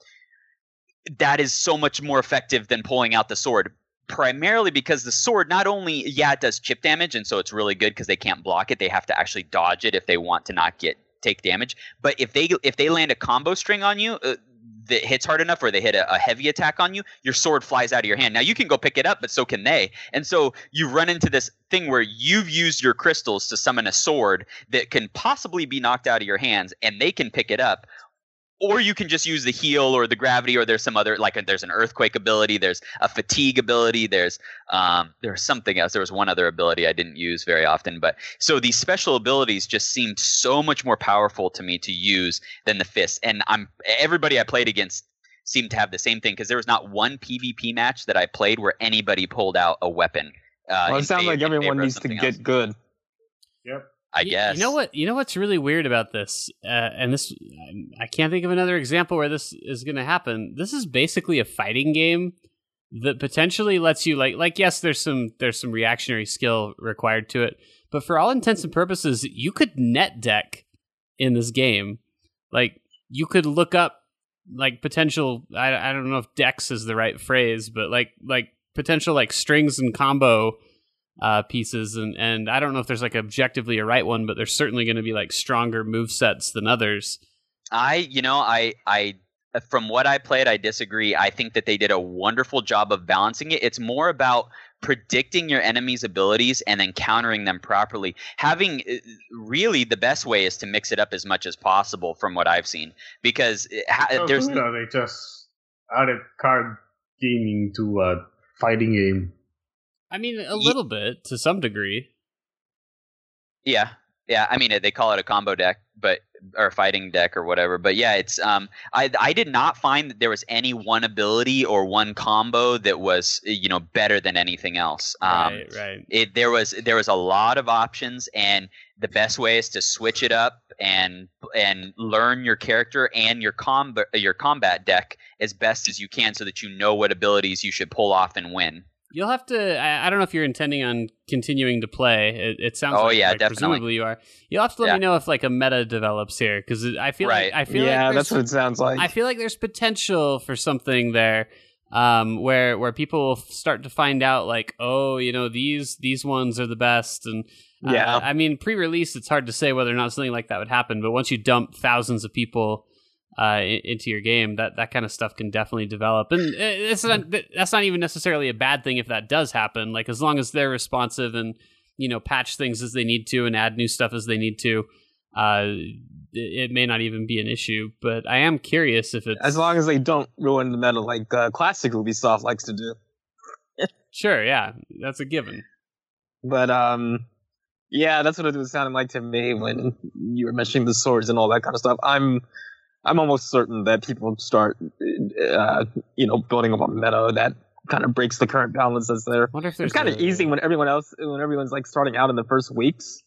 that is so much more effective than pulling out the sword. Primarily because the sword not only yeah it does chip damage and so it's really good because they can't block it. They have to actually dodge it if they want to not get take damage. But if they if they land a combo string on you uh, that hits hard enough or they hit a, a, heavy attack on you your sword flies out of your hand. Now you can go pick it up but so can they. And so you run into this thing where you've used your crystals to summon a sword that can possibly be knocked out of your hands and they can pick it up or you can just use the heal or the gravity or there's some other like a, there's an earthquake ability there's a fatigue ability there's um, there's something else. There was one other ability i didn't use very often but so these special abilities just seemed so much more powerful to me to use than the fist and i'm everybody i played against seemed to have the same thing because there was not one pvp match that i played where anybody pulled out a weapon uh, well, it sounds like everyone needs to get else. good. Yep I guess. You know what? You know what's really weird about this, uh, and this I can't think of another example where this is going to happen. This is basically a fighting game that potentially lets you like like yes, there's some there's some reactionary skill required to it, but for all intents and purposes, you could net deck in this game. Like you could look up like potential. I I don't know if decks is the right phrase, but like like potential like strings and combo uh, pieces, and and I don't know if there's like objectively a right one, but there's certainly going to be like stronger move sets than others. I, you know, I, I, from what I played, I disagree. I think that they did a wonderful job of balancing it. It's more about predicting your enemy's abilities and then countering them properly. Having uh, really the best way is to mix it up as much as possible, from what I've seen, because it ha- So there's you know, they just added card gaming to a fighting game. I mean, a little bit to some degree. Yeah, yeah. I mean, they call it a combo deck, but or a fighting deck or whatever. But yeah, it's um. I I did not find that there was any one ability or one combo that was you know better than anything else. Um, right, right. it there was there was a lot of options and the best way is to switch it up and and learn your character and your combat your combat deck as best as you can so that you know what abilities you should pull off and win. You'll have to. I, I don't know if you're intending on continuing to play. It, it sounds. Oh, like, yeah, like definitely. Presumably you are. You'll have to let Yeah. me know if like a meta develops here because I feel Right. like I feel yeah, like that's there's- what it sounds like. I feel like there's potential for something there, um, where where people will start to find out like, oh, you know, these these ones are the best, and uh, Yeah. I mean, pre-release, it's hard to say whether or not something like that would happen, but once you dump thousands of people uh, into your game, that that kind of stuff can definitely develop, and uh, it's not, that's not even necessarily a bad thing if that does happen. Like as long as they're responsive and you know patch things as they need to and add new stuff as they need to. Uh, it it may not even be an issue, but I am curious if it's as long as they don't ruin the meta like uh, classic Ubisoft likes to do. Sure, yeah, that's a given. But um, yeah, that's what it was sounding like to me when you were mentioning the swords and all that kind of stuff. I'm I'm almost certain that people start, uh, you know, building up a meta that kind of breaks the current balance that's there. wonder if there's It's kind of easy when everyone else, when everyone's like starting out in the first weeks.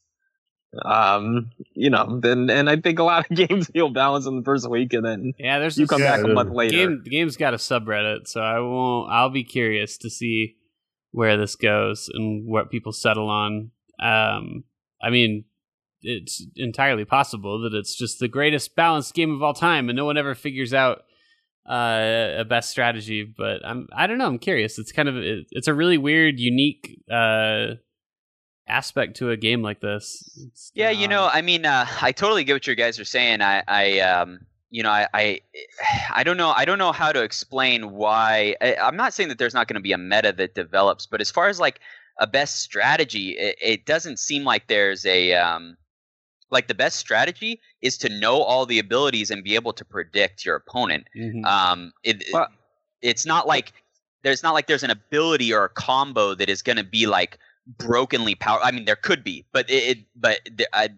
Um, you know, then and I think a lot of games feel balanced in the first week, and then Yeah, there's you come Yeah, back a month later. game. The game's got a subreddit, so I won't. I'll be curious to see where this goes and what people settle on. Um, I mean, it's entirely possible that it's just the greatest balanced game of all time, and no one ever figures out uh, a best strategy. But I'm. I don't know. I'm curious. It's kind of. It, it's a really weird, unique. Uh, aspect to a game like this It's Yeah, kinda you know. I mean, uh, I totally get what you guys are saying. I, I, um, you know, I, I, I don't know, I don't know how to explain why. I, I'm not saying that there's not going to be a meta that develops, but as far as like a best strategy, it, it doesn't seem like there's a, um, like the best strategy is to know all the abilities and be able to predict your opponent. Mhm. Um, it, Well- it's not like there's not like there's an ability or a combo that is going to be like brokenly power. I mean, there could be, but it, it but there, I,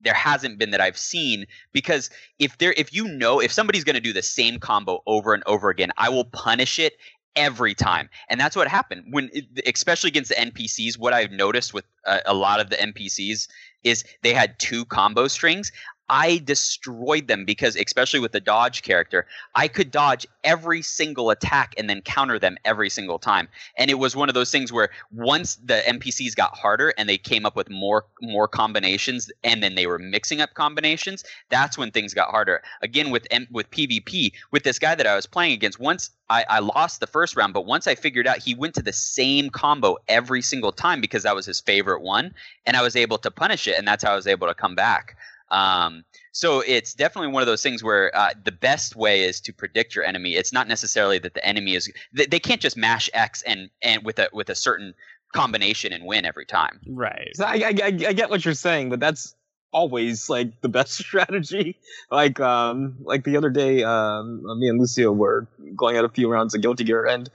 there hasn't been that I've seen because if there if you know if somebody's going to do the same combo over and over again, I will punish it every time, and that's what happened when especially against the NPCs. What I've noticed with a, a lot of the NPCs is they had two combo strings. I destroyed them because, especially with the dodge character, I could dodge every single attack and then counter them every single time. And it was one of those things where once the NPCs got harder and they came up with more more combinations, and then they were mixing up combinations, that's when things got harder. Again, with M- with PvP, with this guy that I was playing against, once I, I lost the first round, but once I figured out he went to the same combo every single time because that was his favorite one, and I was able to punish it, and that's how I was able to come back. Um, so it's definitely one of those things where uh, the best way is to predict your enemy. It's not necessarily that the enemy is they, they can't just mash X and and with a with a certain combination and win every time. right So I, I, I I get what you're saying, but that's always like the best strategy. Like um like the other day, um me and Lucio were going at a few rounds of Guilty Gear, and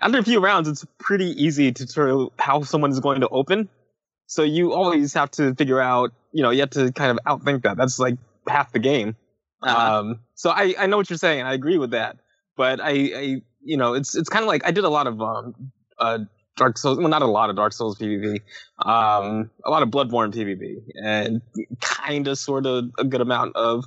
after a few rounds, it's pretty easy to tell how someone is going to open. So you always have to figure out, you know, you have to kind of outthink that. That's like half the game. Uh-huh. Um, so I, I know what you're saying. I agree with that. But I, I you know, it's it's kind of like I did a lot of um, uh, Dark Souls. Well, not a lot of Dark Souls PvP. Um, a lot of Bloodborne PvP, and kind of, sort of, a good amount of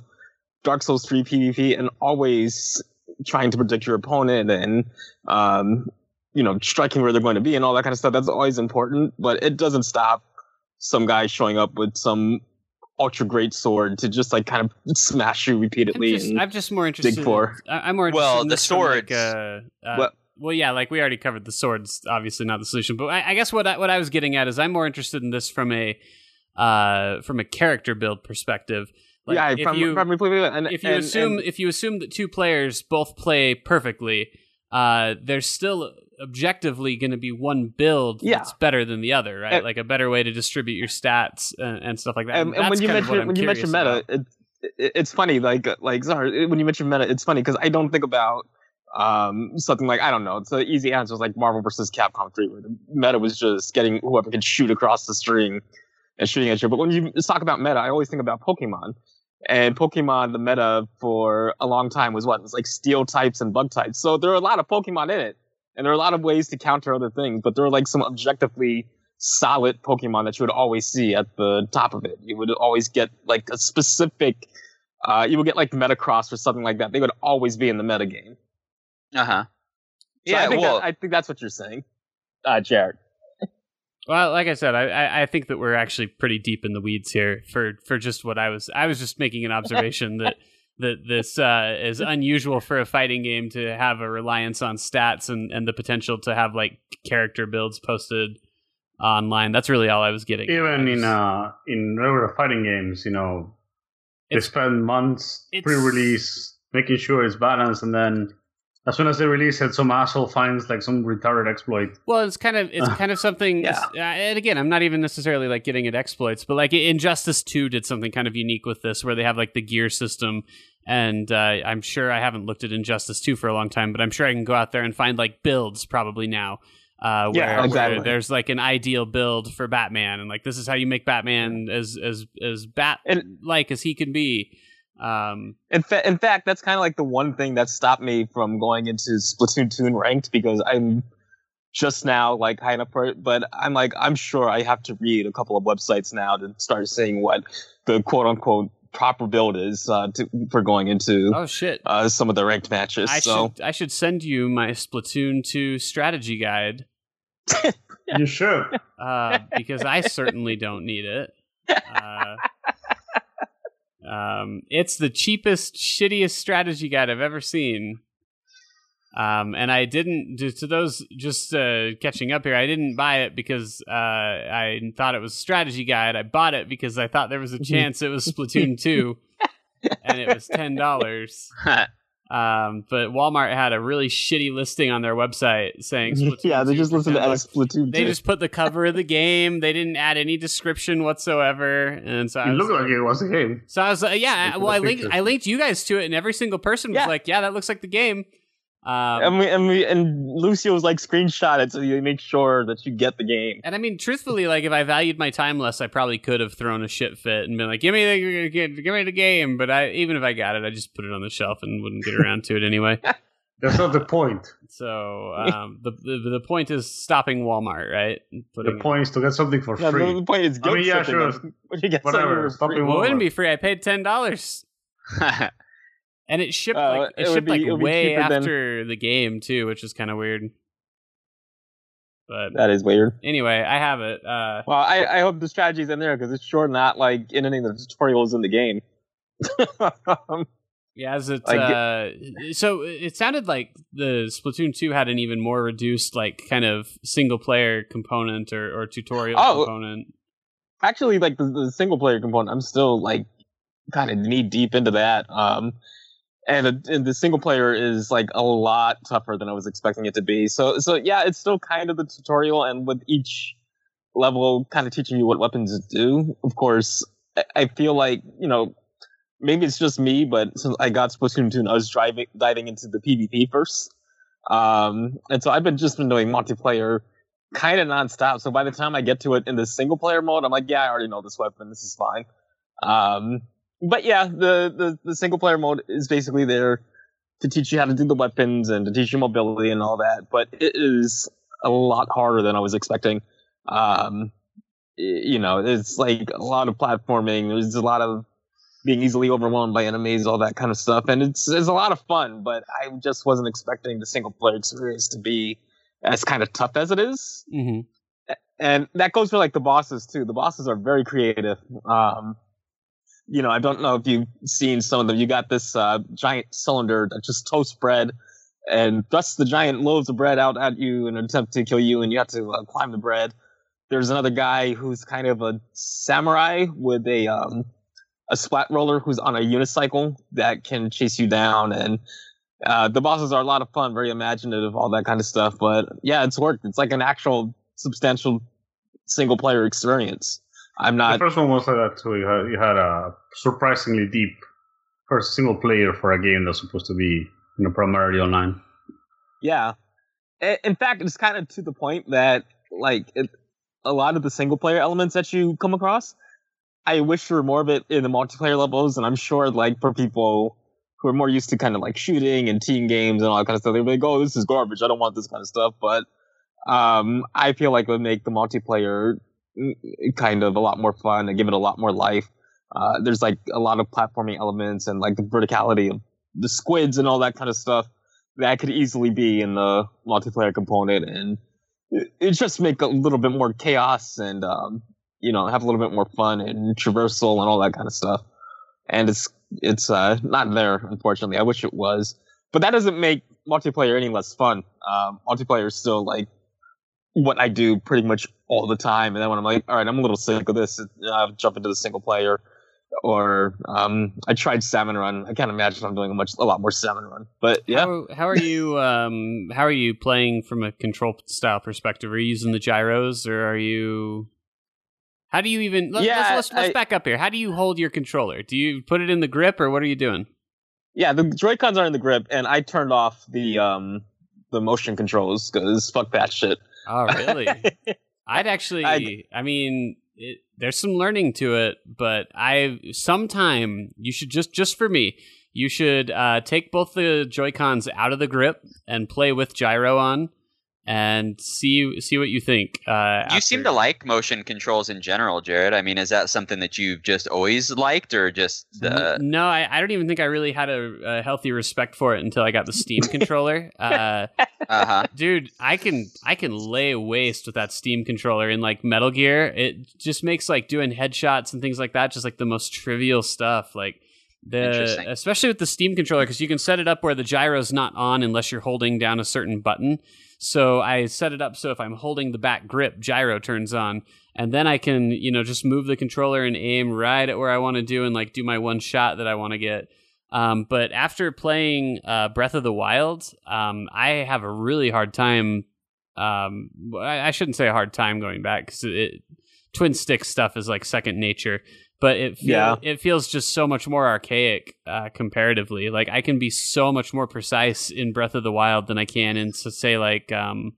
Dark Souls 3 PvP, and always trying to predict your opponent and um, you know, striking where they're going to be and all that kind of stuff. That's always important, but it doesn't stop some guy showing up with some ultra great sword to just like kind of smash you I'm repeatedly. just, and- I'm just more interested. Dig for. I- I'm more interested Well, in the this from, like, swords- uh, uh, What- well, yeah, like we already covered the swords. Obviously, not the solution. But I, I guess what I, what I was getting at is I'm more interested in this from a uh, from a character build perspective. Like, yeah, if from, you from, and, if you and- assume and- if you assume that two players both play perfectly, uh, there's still objectively going to be one build Yeah. that's better than the other, right? And- like a better way to distribute your stats and, and stuff like that. and, and when you mention when you mention meta, it, it, it's funny. Like like sorry, when you mention meta, it's funny because I don't think about um something like I don't know. It's an easy answer. It's like Marvel versus Capcom three, where the meta was just getting whoever could shoot across the string and shooting at you. But when you talk about meta, I always think about Pokemon. And Pokemon, the meta for a long time was what? It was like steel types and bug types. So there are a lot of Pokemon in it. And there are a lot of ways to counter other things, but there are like some objectively solid Pokemon that you would always see at the top of it. You would always get like a specific, uh, you would get like Metagross or something like that. They would always be in the meta game. Uh huh. So Yeah, I think, well, that, I think that's what you're saying, uh, Jared. Well, like I said, I, I I think that we're actually pretty deep in the weeds here for for just what I was I was just making an observation that that this uh, is unusual for a fighting game to have a reliance on stats and and the potential to have like character builds posted online. That's really all I was getting. Even in uh in regular fighting games, you know, they spend months pre-release making sure it's balanced, and then as soon as they release it, some asshole finds like some retarded exploit. Well, it's kind of it's kind of something. yeah. uh, and again, I'm not even necessarily like getting at exploits, but like Injustice Two did something kind of unique with this, where they have like the gear system, and uh, I'm sure I haven't looked at Injustice Two for a long time, but I'm sure I can go out there and find like builds probably now. Uh, where, Yeah, where there's like an ideal build for Batman, and like this is how you make Batman as as as bat like as he can be. Um, In, fa- in fact, that's kind of like the one thing that stopped me from going into Splatoon 2 and ranked because I'm just now like high enough for it, but I'm like I'm sure I have to read a couple of websites now to start seeing what the quote unquote proper build is uh, to, for going into oh shit! uh, some of the ranked matches. I so should I should send you my Splatoon two strategy guide. You should. uh, because I certainly don't need it. Um, it's the cheapest, shittiest strategy guide I've ever seen. Um, and I didn't to, to those just uh, catching up here. I didn't buy it because uh, I thought it was a strategy guide. I bought it because I thought there was a chance it was Splatoon two, and it was ten dollars. Um, but Walmart had a really shitty listing on their website saying Splatoon yeah, they just for listen to 10 as. Splatoon 2. They just put the cover of the game. They didn't add any description whatsoever, and so I It was, looked like it was a game. so I was like, yeah. Well, I linked pictures. I linked you guys to it, and every single person was Yeah. like, yeah, that looks like the game. Um, and we and we and Lucio was like screenshot it so you make sure that you get the game. and I mean, truthfully, like if I valued my time less, I probably could have thrown a shit fit and been like, "Give me the, give give me the game." But I, even if I got it, I just put it on the shelf and wouldn't get around to it anyway. That's not the point. So um, the, the the point is stopping Walmart, right? The point is to get something for Yeah, free. the point is I mean, yeah, tripping sure. them you get Whatever, something stop for free. well, it wouldn't be free. I paid ten dollars. And it shipped Uh, like it, it shipped be- like it would be way cheaper than- after the game too, which is kind of weird. But That is weird. anyway, I have it. Uh, Well, I, I hope the strategy's in there because it's sure not like in any of the tutorials in the game. yeah, as it Like- uh, so it sounded like the Splatoon two had an even more reduced like kind of single player component or, or tutorial Oh. component. Actually, like the, the single player component, I'm still like kind of knee deep into that. Um, and, the- and the single player is like a lot tougher than I was expecting it to be. So, so yeah, it's still kind of the tutorial, and with each level kind of teaching you what weapons do. Of course, I, I feel like you know maybe it's just me, but since I got Splatoon 2, I was driving diving into the PvP first. Um, and so I've been just been doing multiplayer kind of nonstop. So by the time I get to it in the single player mode, I'm like, yeah, I already know this weapon. This is fine. Um, but yeah, the, the, the single player mode is basically there to teach you how to do the weapons and to teach you mobility and all that. But it is a lot harder than I was expecting. Um, you know, it's like a lot of platforming. There's a lot of being easily overwhelmed by enemies, all that kind of stuff. And it's, it's a lot of fun, but I just wasn't expecting the single player experience to be as kind of tough as it is hmm and that goes for like the bosses too. The bosses are very creative. Um, you know, I don't know if you've seen some of them. You got this uh, giant cylinder that just toasts bread and thrusts the giant loaves of bread out at you in an attempt to kill you, and you have to uh, climb the bread. There's another guy who's kind of a samurai with a um, a splat roller who's on a unicycle that can chase you down and uh, the bosses are a lot of fun, very imaginative, all that kind of stuff. But yeah, it's worked. It's like an actual substantial single player experience. I'm not. The first one was like that too. You had, you had a surprisingly deep first single player for a game that's supposed to be you know primarily online. Yeah, in fact, it's kind of to the point that like it, a lot of the single player elements that you come across, I wish there were more of it in the multiplayer levels, and I'm sure like for people who are more used to kind of like shooting and team games and all that kind of stuff, they'd be like, "Oh, this is garbage. I don't want this kind of stuff." But um, I feel like it would make the multiplayer kind of a lot more fun and give it a lot more life. Uh, there's like a lot of platforming elements and like the verticality of the squids and all that kind of stuff that could easily be in the multiplayer component and it, it just make a little bit more chaos and um, you know have a little bit more fun and traversal and all that kind of stuff. And it's it's uh, not there unfortunately. I wish it was. But that doesn't make multiplayer any less fun. Um, multiplayer is still like what i do pretty much all the time and then when i'm like all right i'm a little sick of this i'll jump into the single player or um, I tried salmon run. I can't imagine I'm doing a much a lot more salmon run. But yeah, how, how are you? Um, how are you playing from a control style perspective? Are you using the gyros, or are you? How do you even? Let, yeah, let's, let's, let's I, back up here. How do you hold your controller? Do you put it in the grip, or what are you doing? Yeah, the Joy Cons are in the grip, and I turned off the um the motion controls because fuck that shit. Oh really? I'd actually. I'd, I mean, it, there's some learning to it, but I sometime you should just just for me, you should uh, take both the Joy Cons out of the grip and play with gyro on, and see see what you think. Uh, you seem to like motion controls in general, Jared. I mean, is that something that you've just always liked, or just uh... no? I, I don't even think I really had a, a healthy respect for it until I got the Steam controller. Uh, uh-huh. Dude, I can I can lay waste with that Steam controller in like Metal Gear. It just makes like doing headshots and things like that just like the most trivial stuff. Like the especially with the Steam controller because you can set it up where the gyro's not on unless you're holding down a certain button. So I set it up so if I'm holding the back grip, gyro turns on, and then I can, you know, just move the controller and aim right at where I want to do and like do my one shot that I want to get. Um, but after playing uh, Breath of the Wild, um, I have a really hard time. Um, I, shouldn't say a hard time going back because twin stick stuff is like second nature but it feel, yeah. it feels just so much more archaic uh, comparatively. Like I can be so much more precise in Breath of the Wild than I can in to say like um,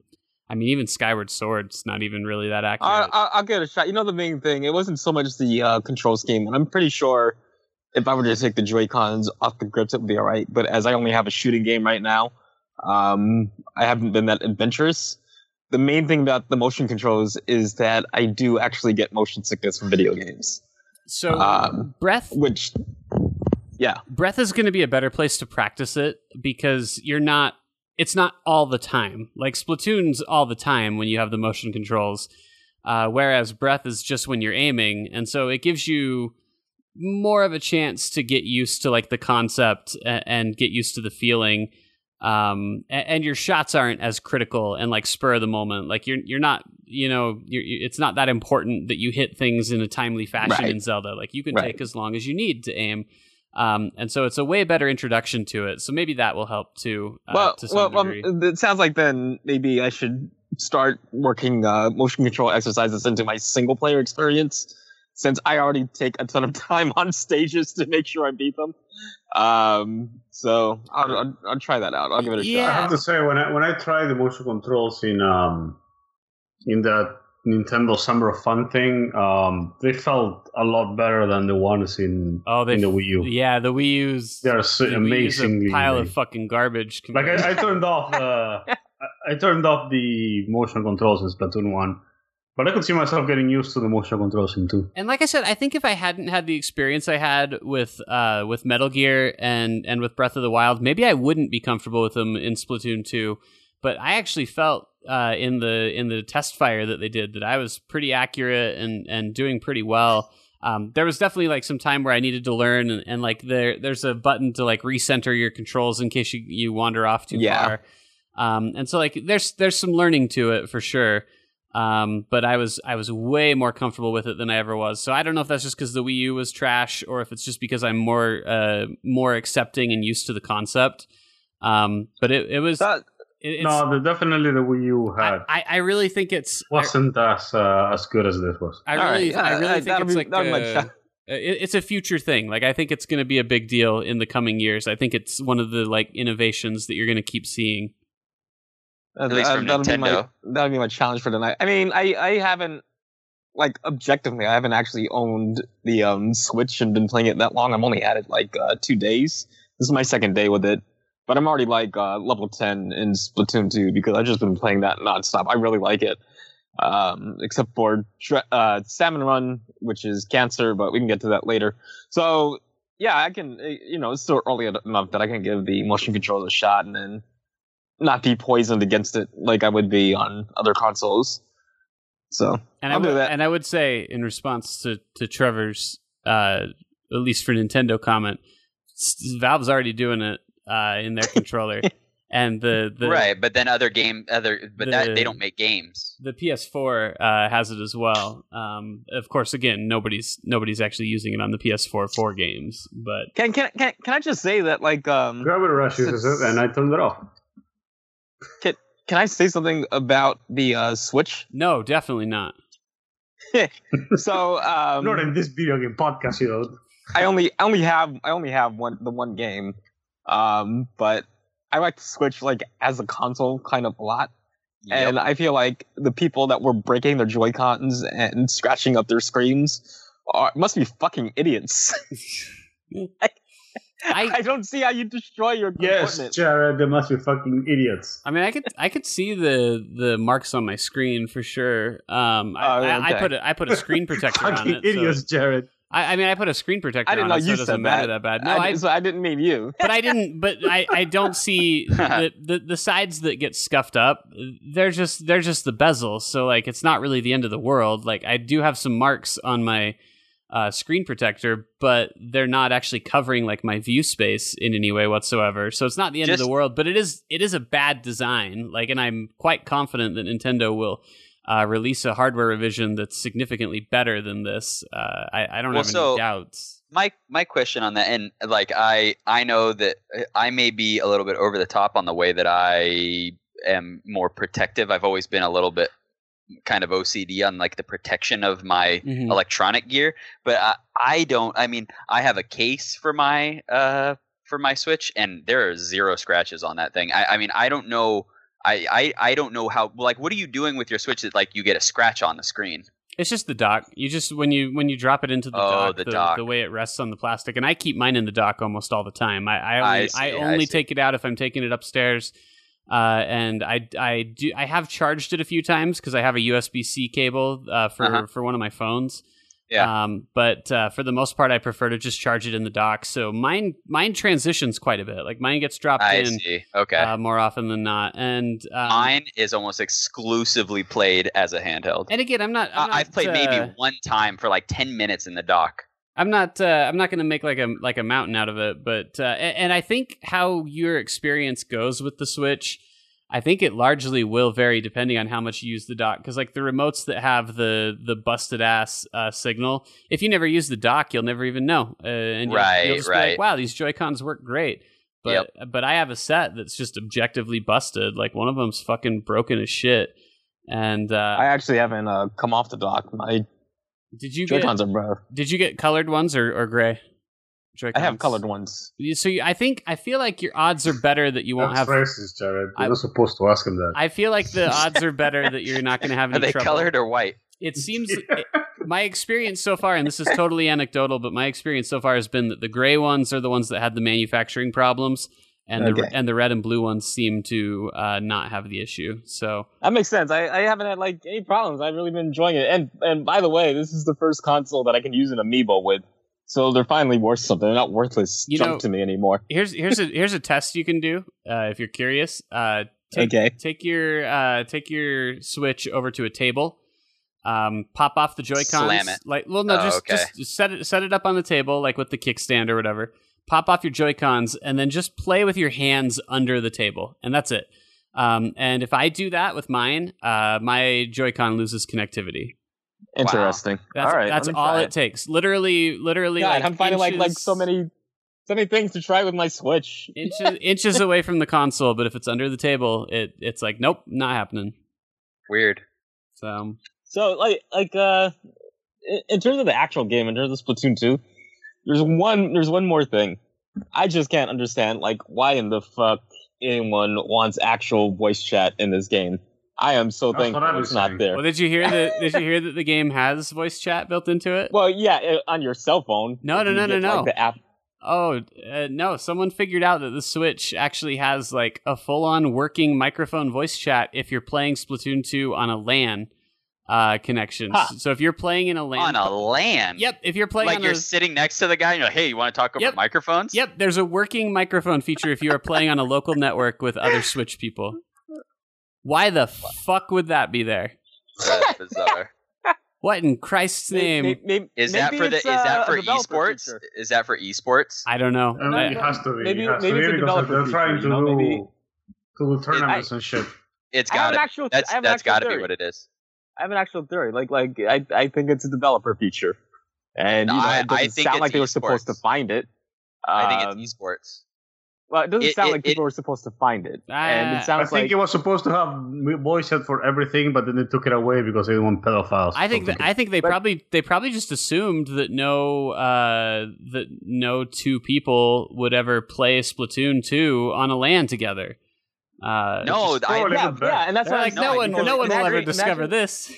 I mean even Skyward Sword's not even really that accurate. I, will get a shot. You know the main thing it wasn't so much the uh, control scheme, and I'm pretty sure if I were to take the Joy Cons off the grips, it would be all right. But as I only have a shooting game right now, um, I haven't been that adventurous. The main thing about the motion controls is that I do actually get motion sickness from video games. So um, breath, which yeah, breath is going to be a better place to practice it because you're not. It's not all the time. Like Splatoon's all the time when you have the motion controls, uh, whereas breath is just when you're aiming, and so it gives you more of a chance to get used to like the concept and, and get used to the feeling um, and, and, your shots aren't as critical and like spur of the moment. Like you're you're not you know you're, it's not that important that you hit things in a timely fashion right. in Zelda. Like you can right. take as long as you need to aim. Um, and so it's a way better introduction to it. So maybe that will help too. Uh, well, to well, um, it sounds like then maybe I should start working uh, motion control exercises into my single player experience since I already take a ton of time on stages to make sure I beat them. Um, so I'll, I'll, I'll, try that out. I'll give it a yeah. shot. I have to say when I when I tried the motion controls in um in that Nintendo Summer of Fun thing, um, they felt a lot better than the ones in oh they in the Wii U. Yeah, the Wii U's they are so the amazingly pile of fucking garbage. Like I, I turned off the I, I turned off the motion controls in Splatoon one but I could see myself getting used to the motion controls in two. And like I said, I think if I hadn't had the experience I had with uh, with Metal Gear and and with Breath of the Wild, maybe I wouldn't be comfortable with them in Splatoon two. But I actually felt uh, in the in the test fire that they did that I was pretty accurate and and doing pretty well. Um, there was definitely like some time where I needed to learn, and, and, like there there's a button to like recenter your controls in case you, you wander off too yeah. far. Um, and so like there's there's some learning to it for sure. Um, but I was I was way more comfortable with it than I ever was. So I don't know if that's just because the Wii U was trash, or if it's just because I'm more uh, more accepting and used to the concept. Um, but it, it was that, it, no, the, definitely the Wii U had. I, I really think it's wasn't I, as uh, as good as this was. I really, right. I really uh, think it's be, like a, it's a future thing. Like I think it's going to be a big deal in the coming years. I think it's one of the like innovations that you're going to keep seeing. At least from that'll Nintendo. Be my, that'll be my challenge for tonight. I mean, I I haven't like objectively, I haven't actually owned the um Switch and been playing it that long. I've only had it like uh, two days. This is my second day with it, but I'm already like uh, level ten in Splatoon 2 because I've just been playing that nonstop. I really like it um, except for uh, Salmon Run, which is cancer, but we can get to that later. So yeah, I can. Eh, you know, it's still early enough that I can give the motion controls a shot and then not be poisoned against it like I would be on other consoles. So and I'll I would, do that. And I would say, in response to to Trevor's, uh, at least for Nintendo comment, Valve's already doing it uh, in their controller. and the, the right but then other game other but the, that they don't make games the ps4 uh, has it as well um, of course again nobody's nobody's actually using it on the ps4 for games but can can can, can i just say that like um gravity rush uses it and i turned it off can, can i say something about the uh, switch no definitely not so um not in this video game podcast you know i only I only have i only have one the one game um but I like to Switch like as a console kind of a lot. Yep. And I feel like the people that were breaking their Joy Cons and scratching up their screens are, must be fucking idiots. I, I, I, don't see how you destroy your yes, equipment. Jared. They must be fucking idiots. I mean, I could I could see the the marks on my screen for sure. Um, I, oh, okay. I, I, put a, I put a screen protector on it. Idiots, so. Jared. I, I, mean, I put a screen protector I didn't on know it, you so it doesn't matter that, bad. No, I, I, so I didn't mean you. but I didn't. But I, I don't see the, the, the sides that get scuffed up. They're just they're just the bezel. So like, it's not really the end of the world. Like, I do have some marks on my uh, screen protector, but they're not actually covering like my view space in any way whatsoever. So it's not the end just, of the world. But it is it is a bad design. Like, and I'm quite confident that Nintendo will uh, release a hardware revision that's significantly better than this. Uh, I, I, don't well, have any so doubts. My my question on that, and like I I know that I may be a little bit over the top on the way that I am more protective. I've always been a little bit kind of OCD on like the protection of my mm-hmm. electronic gear, but I, I don't. I mean, I have a case for my uh for my Switch, and there are zero scratches on that thing. I, I mean, I don't know I, I I don't know how like what are you doing with your switch that like you get a scratch on the screen? It's just the dock. You just when you when you drop it into the oh, dock, the, the, dock, the, way it rests on the plastic, and I keep mine in the dock almost all the time. I I only, I, see, I only I take it out if I'm taking it upstairs, uh, and I I do I have charged it a few times because I have a USB C cable uh, for uh-huh. for one of my phones. Yeah. Um, but uh, for the most part, I prefer to just charge it in the dock. So mine mine transitions quite a bit. Like mine gets dropped I in see. Okay. Uh, more often than not. And um, mine is almost exclusively played as a handheld. And again, I'm not. i have played uh, maybe one time for like ten minutes in the dock. I'm not. Uh, I'm not going to make like a like a mountain out of it. But uh, and, and I think how your experience goes with the Switch I think it largely will vary depending on how much you use the dock. Because like the remotes that have the the busted ass uh, signal, if you never use the dock, you'll never even know. Uh, and you'll, right, you'll just right. be like, "Wow, these Joy Cons work great." But yep. but I have a set that's just objectively busted. Like one of them's fucking broken as shit. And uh, I actually haven't uh, come off the dock. My did you Joy Cons are bro. Did you get colored ones or, or gray? Joy-Cons. I have colored ones. So you, I think I feel like your odds are better that you won't That's have. racist, Jared. You're I, not supposed to ask him that. I feel like the odds are better that you're not going to have any Are they trouble. colored or white? It seems it, my experience so far, and this is totally anecdotal, but my experience so far has been that the gray ones are the ones that had the manufacturing problems, and okay. the and the red and blue ones seem to uh, not have the issue. So that makes sense. I, I haven't had like any problems. I've really been enjoying it. And and by the way, this is the first console that I can use an amiibo with. So they're finally worth something. They're not worthless you junk know, to me anymore. Here's here's a here's a test you can do uh, if you're curious. Uh, take, okay. Take your uh, take your Switch over to a table. Um, pop off the Joy Cons. Slam it. Like, well, no, oh, just, okay. just set it set it up on the table, like with the kickstand or whatever. Pop off your Joy Cons, and then just play with your hands under the table, and that's it. Um, and if I do that with mine, uh, my Joy-Con loses connectivity. Interesting. Wow. That's, all right, that's all it. it. takes. Literally, literally. God, like I'm finding inches, like like so many, so many things to try with my Switch. inches, inches away from the console, but if it's under the table, it it's like nope, not happening. Weird. So. So like like uh, in terms of the actual game, in terms of Splatoon two, there's one there's one more thing. I just can't understand like why in the fuck anyone wants actual voice chat in this game. I am so That's thankful it's saying. not there. Well, did you hear that? did you hear that the game has voice chat built into it? Well, yeah, on your cell phone. No, no, no, no, no. Like, the app. Oh uh, no! Someone figured out that the Switch actually has like a full-on working microphone voice chat if you're playing Splatoon 2 on a LAN uh, connections. Huh. So if you're playing in a LAN, on a LAN, yep. If you're playing, like you're a, sitting next to the guy, you're like, "Hey, you want to talk over yep, microphones?" Yep. There's a working microphone feature if you are playing on a local network with other Switch people. Why the fuck would that be there? That's bizarre. What in Christ's name maybe, maybe, is that for the? Is that for esports? Feature. Is that for esports? I don't know. I mean, it has to be. Maybe, it has maybe to be because they're trying to do, maybe, to do tournaments it, I, and shit. It's got to. That's that's got to be what it is. I have an actual theory. Like, like I, I think it's a developer feature, and you know, I, it doesn't sound like they were supposed to find it. Um, I think it's um, esports. Well, it doesn't it, sound it, like people it, were supposed to find it, uh, and it sounds I think like it was supposed to have voice chat for everything, but then they took it away because they want pedophiles. I think that, I think they but, probably they probably just assumed that no uh, that no two people would ever play Splatoon two on a LAN together. Uh, no, I, yeah, yeah, and that's like no one, no one will ever discover imagine, this.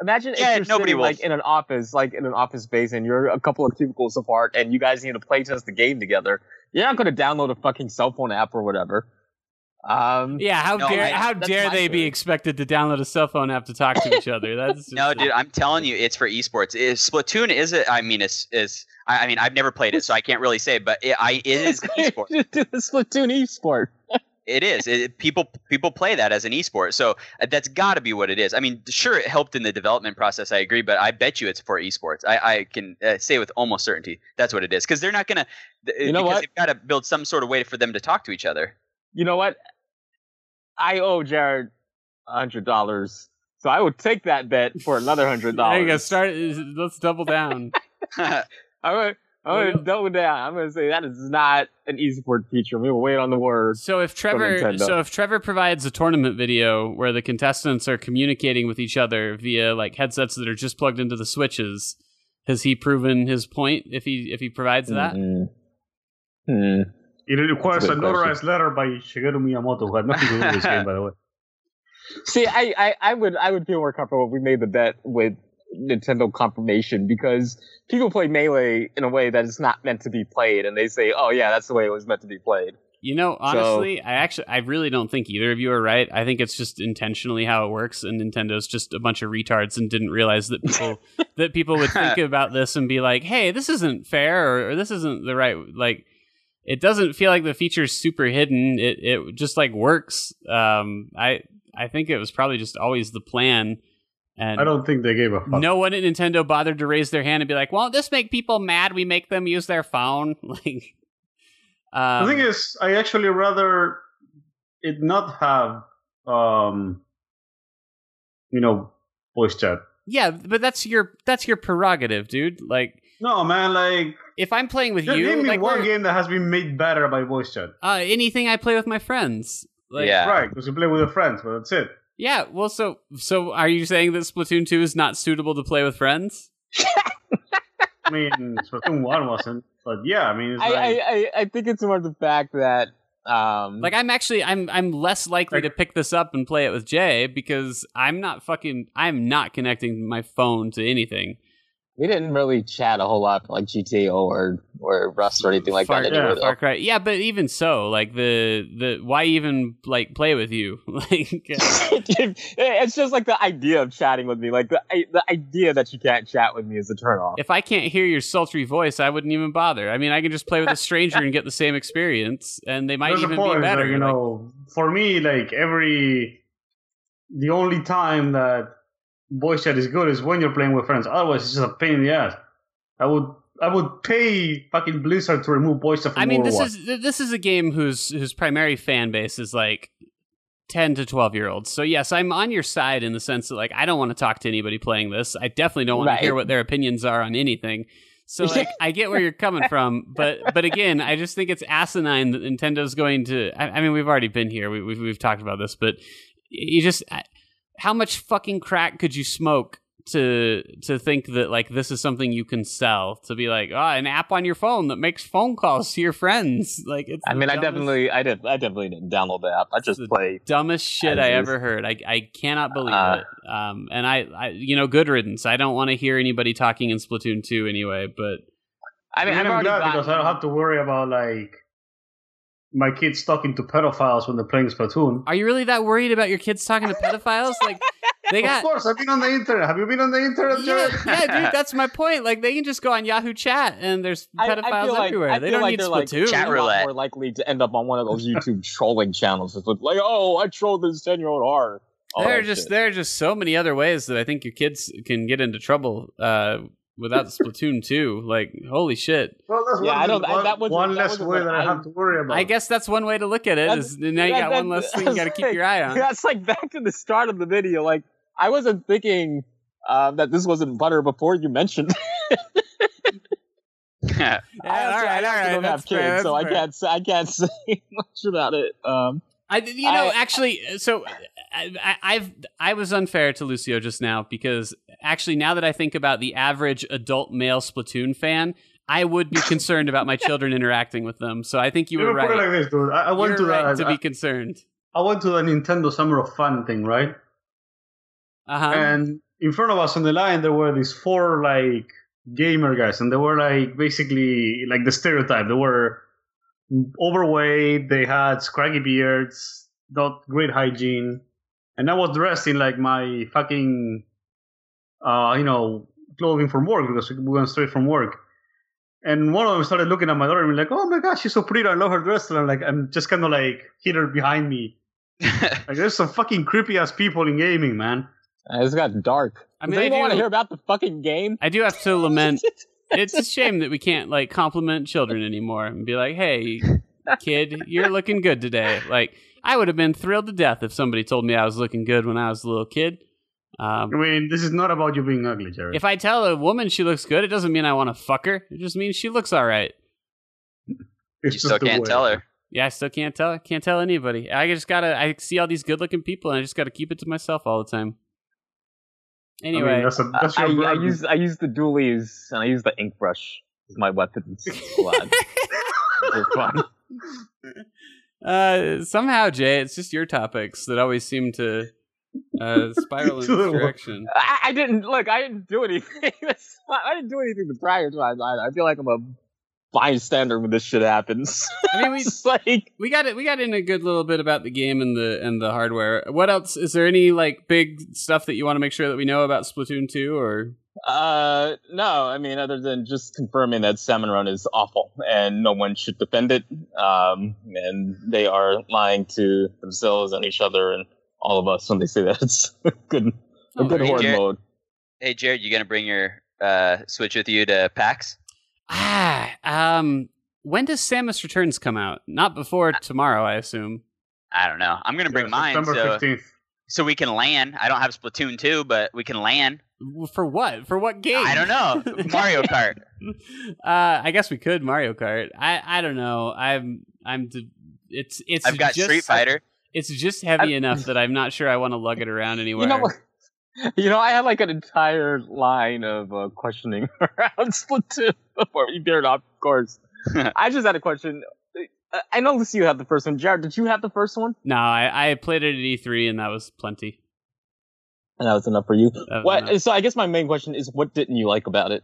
Imagine yeah, if you're nobody sitting, will. like in an office, like in an office space, and you're a couple of cubicles apart, and you guys need to play test the game together. You're not going to download a fucking cell phone app or whatever. Um, yeah, how no, dare I, how dare they be expected to download a cell phone app to talk to each other? That's no, dude. I'm telling you, it's for esports. It, Splatoon is it? I mean, it's is. I, I mean, I've never played it, so I can't really say. But it, I it is esports. Splatoon esport. It is. It, people people play that as an esport, so uh, that's got to be what it is. I mean, sure, it helped in the development process. I agree, but I bet you it's for esports. I, I can uh, say with almost certainty that's what it is because they're not gonna. You know what? They've got to build some sort of way for them to talk to each other. You know what? I owe Jared a hundred dollars, so I would take that bet for another hundred dollars. there you go. Start. Let's double down. I would. I'm gonna double down. I'm gonna say that is not an esport feature. We will wait on the word. So if Trevor, so if Trevor provides a tournament video where the contestants are communicating with each other via like headsets that are just plugged into the switches, has he proven his point? If he if he provides that, mm-hmm. hmm. it requires a, a notarized letter by Shigeru Miyamoto, who had nothing to do with this game, by the way. See, I, I, I would I would feel more comfortable if we made the bet with Nintendo confirmation because people play Melee in a way that is not meant to be played, and they say, "Oh yeah, that's the way it was meant to be played." You know, honestly, so, I actually, I really don't think either of you are right. I think it's just intentionally how it works, and Nintendo's just a bunch of retards and didn't realize that people that people would think about this and be like, "Hey, this isn't fair," or, or, "This isn't the right." Like, it doesn't feel like the feature's super hidden. It it just like works. Um, I I think it was probably just always the plan and I don't think they gave a fuck. No one at Nintendo bothered to raise their hand and be like, "Well, this make people mad. We make them use their phone." like, um, the thing is, I actually rather it not have, um, you know, voice chat. Yeah, but that's your that's your prerogative, dude. Like, no, man. Like, if I'm playing with you, name me like, one game that has been made better by voice chat. Uh, anything I play with my friends. Like, yeah, right. Because you play with your friends, but that's it. Yeah, well, so so are you saying that Splatoon two is not suitable to play with friends? I mean, Splatoon one wasn't, but yeah, I mean, I, like... I, I, I think it's more the fact that um, like I'm actually I'm I'm less likely like, to pick this up and play it with Jay because I'm not fucking I'm not connecting my phone to anything we didn't really chat a whole lot like GTA or or Rust or anything like Far, that. Yeah, Far Cry. Yeah, but even so, like the the why even like play with you? like uh, it's just like the idea of chatting with me. Like the the idea that you can't chat with me is a turnoff. If I can't hear your sultry voice, I wouldn't even bother. I mean, I can just play with a stranger and get the same experience, and they might There's even be better. Like, you know, for me, like every the only time that voice chat is good is when you're playing with friends. Otherwise, it's just a pain in the ass. I would I would pay fucking Blizzard to remove voice chat. From the game. I mean, this is this is a game whose whose primary fan base is like 10 to 12 year olds. So yes, I'm on your side in the sense that like I don't want to talk to anybody playing this. I definitely don't want Right. to hear what their opinions are on anything. So like I get where you're coming from, but but again, I just think it's asinine that Nintendo's going to. I, I mean, we've already been here. We, we've we've talked about this, but you just I- how much fucking crack could you smoke to to think that like this is something you can sell to be like ah an app on your phone that makes phone calls to your friends like it's I the mean, I definitely, I did, I definitely didn't download the app. I just the play. dumbest shit As I ever heard. I I cannot believe Uh, it. Um, and I, I you know, good riddance. I don't want to hear anybody talking in Splatoon two anyway. But I mean, I I've am glad gotten, because I don't have to worry about like my kids talking to pedophiles when they're playing Splatoon. are you really that worried about your kids talking to pedophiles? Like they got. Of course, I've been on the internet. Have you been on the internet, Yeah, Jared? yeah, dude, that's my point. Like they can just go on Yahoo Chat and there's I- I pedophiles feel like- everywhere. I they feel don't like need they're, like, Splatoon. Chatroulette. more likely to end up on one of those YouTube trolling channels. It's like, oh, I trolled this ten year old hard. All there are just shit. there are just so many other ways that I think your kids can get into trouble uh, without the Splatoon two. Like holy shit. Well, that's Yeah, one, I don't- one, that wasn't- one that less wasn't way that I, I- have to worry about. I guess that's one way to look at it. That's- Is now you that- got that- one less thing you got to keep your eye on. That's like back to the start of the video. Like I wasn't thinking uh, that this wasn't butter before you mentioned. yeah. Yeah, I all also- right, I all don't That's have fair, kids, so I can't say, I can't say much about it. Um, I, you know, I- actually, so I, I, I've I was unfair to Lucio just now because actually, now that I think about the average adult male Splatoon fan, I would be concerned about my children interacting with them. So I think you Let were me put it right. like this, dude. I, I went You're to right that. to be concerned. I went to the Nintendo Summer of Fun thing, right? Uh huh. and in front of us on the line there were these four like gamer guys and they were like basically like the stereotype they were overweight they had scraggy beards not great hygiene and i was dressed in like my fucking uh you know clothing from work because we went straight from work and one of them started looking at my daughter and be like oh my gosh she's so pretty i love her dress and i'm like i'm just kind of like hit her behind me like there's some fucking creepy ass people in gaming man it's got dark. I Does mean, I anyone want to hear about the fucking game? I do have to lament. It's a shame that we can't like compliment children anymore and be like, "Hey, kid, you're looking good today." Like, I would have been thrilled to death if somebody told me I was looking good when I was a little kid. Um, I mean, this is not about you being ugly, Jared. If I tell a woman she looks good, it doesn't mean I want to fuck her. It just means she looks all right. you still can't way. tell her. Yeah, I still can't tell. Can't tell anybody. I just gotta. I see all these good-looking people, and I just gotta keep it to myself all the time. I mean, Anyway, that's, a, that's I, your I burden. use I use the dualies and I use the ink brush as my weapons. Glad. They're fun. uh, somehow, Jay, it's just your topics that always seem to uh, spiral in To this direction. I, I didn't look. I didn't do anything. I didn't do anything the prior time. I, I feel like I'm a bystander when this shit happens. I mean, we like we got it. We got in a good little bit about the game and the and the hardware. What else? Is there any like big stuff that you want to make sure that we know about Splatoon two or? Uh, no, I mean, other than just confirming that Salmon Run is awful and no one should defend it. Um, and they are lying to themselves and each other and all of us when they say that it's a good, a Oh, good there horde go. mode. Hey, Jared, you gonna bring your uh, Switch with you to PAX? Ah, um, when does Samus Returns come out? Not before tomorrow, I assume. I don't know. I'm gonna bring Yeah, mine September so 15th. so we can land. I don't have Splatoon 2, but we can land. For what? For what game? I don't know. Mario Kart. uh, I guess we could Mario Kart. I I don't know. I'm I'm. d- It's it's. I've got just, Street Fighter. It's just heavy enough that I'm not sure I want to lug it around anywhere. You know what? You know, I had like an entire line of uh, questioning around Splatoon before we veered off course. I just had a question. Uh, I know Lucy, you had the first one. Jared, did you have the first one? No, I, I played it at E3 and that was plenty. And that was enough for you. What? enough. So I guess my main question is, what didn't you like about it?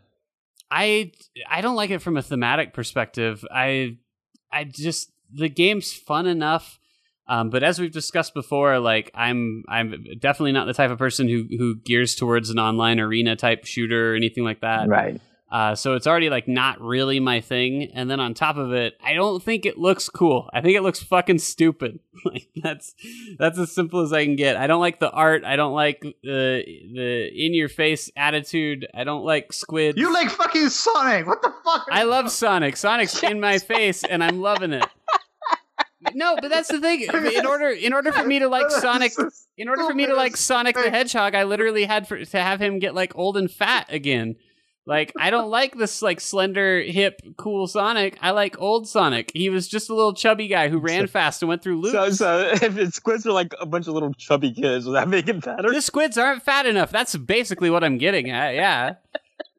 I I don't like it from a thematic perspective. I I just the game's fun enough. Um, but as we've discussed before, like I'm I'm definitely not the type of person who who gears towards an online arena type shooter or anything like that. Right. Uh, so it's already like not really my thing. And then on top of it, I don't think it looks cool. I think it looks fucking stupid. like that's that's as simple as I can get. I don't like the art. I don't like the the in your face attitude. I don't like squid. You like fucking Sonic? What the fuck? I love Sonic. Sonic's in my face, and I'm loving it. no, but that's the thing. In order, in order for me to like Sonic, in order for me to like Sonic the Hedgehog, I literally had for, to have him get like old and fat again. Like I don't like this like slender, hip, cool Sonic. I like old Sonic. He was just a little chubby guy who ran fast and went through loops. So, so if it's squids are like a bunch of little chubby kids, will that make it better? the squids aren't fat enough. That's basically what I'm getting at. Yeah.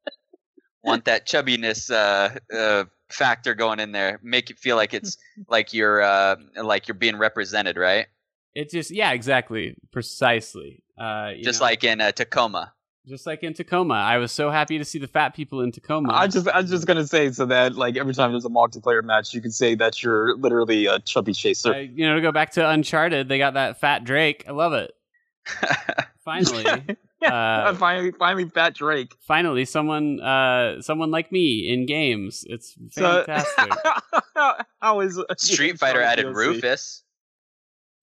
Want that chubbiness uh, uh, factor going in there? Make it feel like it's like you're uh, like you're being represented, right? It's just yeah, exactly, precisely. Uh, you Just know, like in uh, Tacoma. just like in Tacoma, I was so happy to see the fat people in Tacoma. I just I was just gonna say so that like every time there's a multiplayer match, you can say that you're literally a chubby chaser. Uh, you know, to go back to Uncharted, they got that fat Drake. I love it. Finally, yeah, uh, finally, finally, Fat Drake. finally, someone, uh, someone like me in games. It's So, fantastic. how is Street Fighter added DLC? Rufus.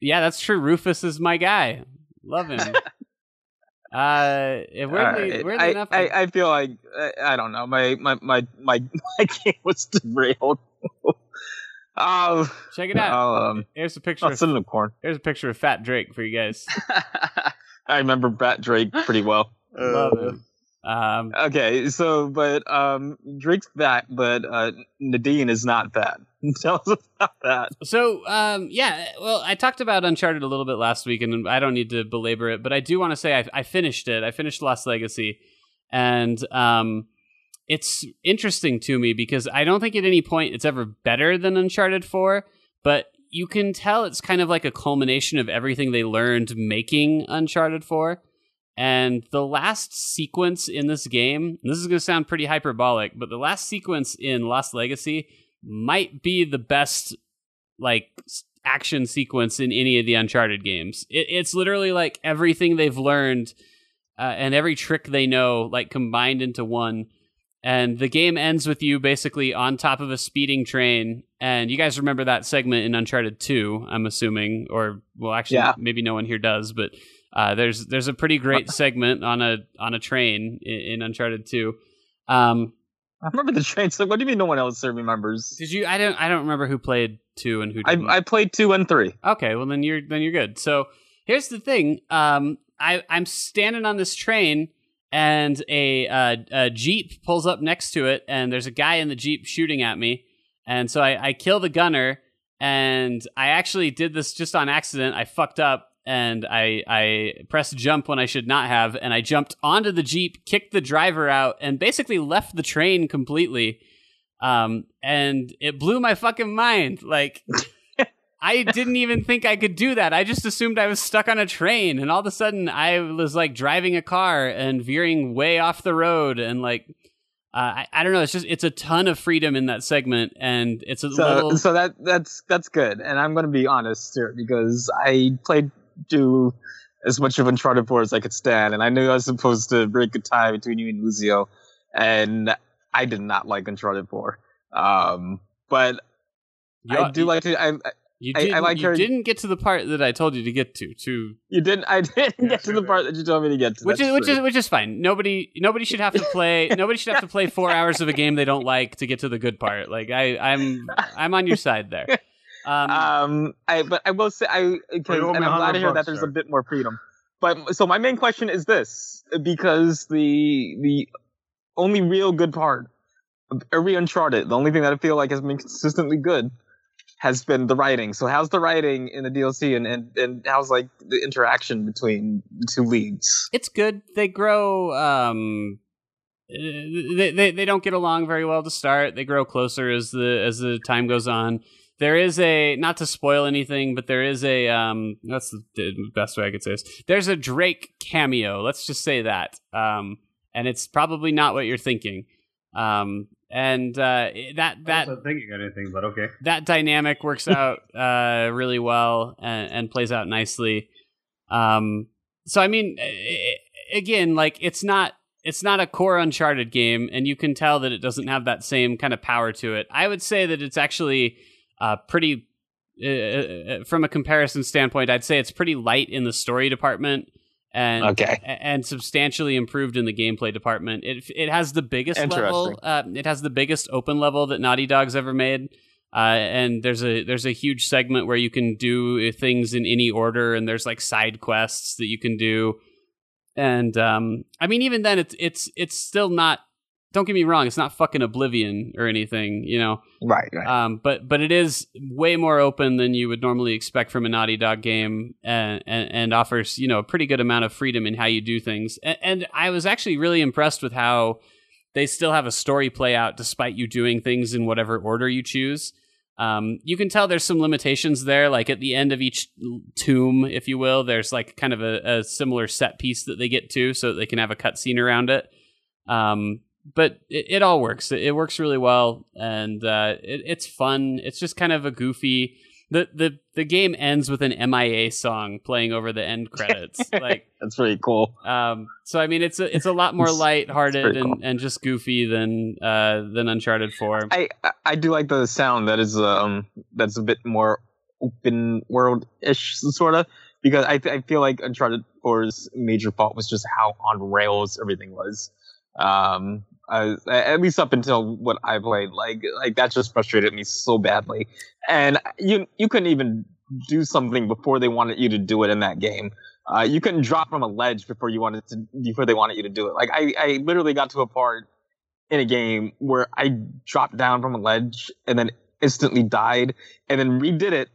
yeah, that's true. Rufus is my guy. Love him. uh, weirdly, Alright, weirdly I, enough, I, I feel like I, I don't know. My my my my, my game was derailed. oh, check it out. I'll, um, Here's a picture. I'll Of, sit in the corner. here's a picture of Fat Drake for you guys. I remember Bat Drake pretty well. Love him. Um, Okay, so but um, Drake's fat, but uh, Nadine is not fat. Tell us about that. So, um, yeah, well, I talked about Uncharted a little bit last week, and I don't need to belabor it, but I do want to say I, I finished it. I finished Lost Legacy, and um, it's interesting to me because I don't think at any point it's ever better than Uncharted 4, but you can tell it's kind of like a culmination of everything they learned making Uncharted 4. And the last sequence in this game, this is going to sound pretty hyperbolic, but the last sequence in Lost Legacy might be the best like action sequence in any of the Uncharted games. It, it's literally like everything they've learned uh, and every trick they know, like combined into one. And the game ends with you basically on top of a speeding train. And you guys remember that segment in Uncharted 2, I'm assuming, or well, actually, Yeah. maybe no one here does, but uh, there's there's a pretty great segment on a on a train in, in Uncharted 2. Um, I remember the train. So what do you mean no one else remembers? did you? I don't I don't remember who played two and who I didn't. I played two and three. Okay, well then you're then you're good. So here's the thing. Um, I I'm standing on this train, and a uh, a jeep pulls up next to it, and there's a guy in the jeep shooting at me, and so I I kill the gunner, and I actually did this just on accident. I fucked up. And I I pressed jump when I should not have, and I jumped onto the jeep, kicked the driver out, and basically left the train completely. Um, and it blew my fucking mind. Like I didn't even think I could do that. I just assumed I was stuck on a train, and all of a sudden I was like driving a car and veering way off the road, and like uh, I, I don't know. It's just it's a ton of freedom in that segment, and it's a So little. so that that's that's good. And I'm going to be honest here because I played two as much of Uncharted 4 as I could stand, and I knew I was supposed to break a tie between you and Luzio, and I did not like Uncharted 4. Um, but you, I do like to. I, You, I- I didn't, like you her- didn't get to the part that I told you to get to. To you didn't. I didn't get to the part that you told me to get to. which That's is which true. is which is fine. Nobody nobody should have to play. nobody should have to play four hours of a game they don't like to get to the good part. Like I I'm I'm on your side there. Um, um i but i will say i because and i'm glad to hear that there's sir. a bit more freedom but so my main question is this because the the only real good part of every uncharted the only thing that i feel like has been consistently good has been the writing so how's the writing in the dlc and and, and how's like the interaction between the two leads it's good. They grow. Um, they, they they don't get along very well to start. They grow closer as the as the time goes on. There is a not to spoil anything, but there is a um. That's the, best way I could say this. There's a Drake cameo. Let's just say that. Um, and it's probably not what you're thinking. Um, and uh, that I that wasn't thinking anything, but okay. that dynamic works out uh, really well and, and plays out nicely. Um, so I mean, eh, again, like it's not it's not a core Uncharted game, and you can tell that it doesn't have that same kind of power to it. I would say that it's actually uh, pretty. Uh, uh, from a comparison standpoint, I'd say it's pretty light in the story department, and okay and substantially improved in the gameplay department. It it has the biggest level. Uh, it has the biggest open level that Naughty Dog's ever made. Uh, and there's a there's a huge segment where you can do things in any order, and there's like side quests that you can do. And um, I mean, even then, it's it's it's still not. Don't get me wrong; it's not fucking Oblivion or anything, you know. Right, right. Um, but but it is way more open than you would normally expect from a Naughty Dog game, and and, and offers you know a pretty good amount of freedom in how you do things. And, and I was actually really impressed with how they still have a story play out despite you doing things in whatever order you choose. Um, you can tell there's some limitations there. Like at the end of each tomb, if you will, there's like kind of a, a similar set piece that they get to, so that they can have a cutscene around it. Um, but it, it, all works. It, it, works really well, and uh, it, it's fun. It's just kind of a goofy. The, the the game ends with an MIA song playing over the end credits. like that's pretty cool. Um, so I mean, it's a it's a lot more lighthearted and, cool. and just goofy than uh, than Uncharted Four. I I do like the sound that is um that's a bit more open world ish sort of because I I feel like Uncharted 4's major fault was just how on rails everything was. Um, uh, at least up until what I played, like like that just frustrated me so badly. And you you couldn't even do something before they wanted you to do it in that game. Uh, you couldn't drop from a ledge before you wanted to before they wanted you to do it. Like I I literally got to a part in a game where I dropped down from a ledge and then instantly died, and then redid it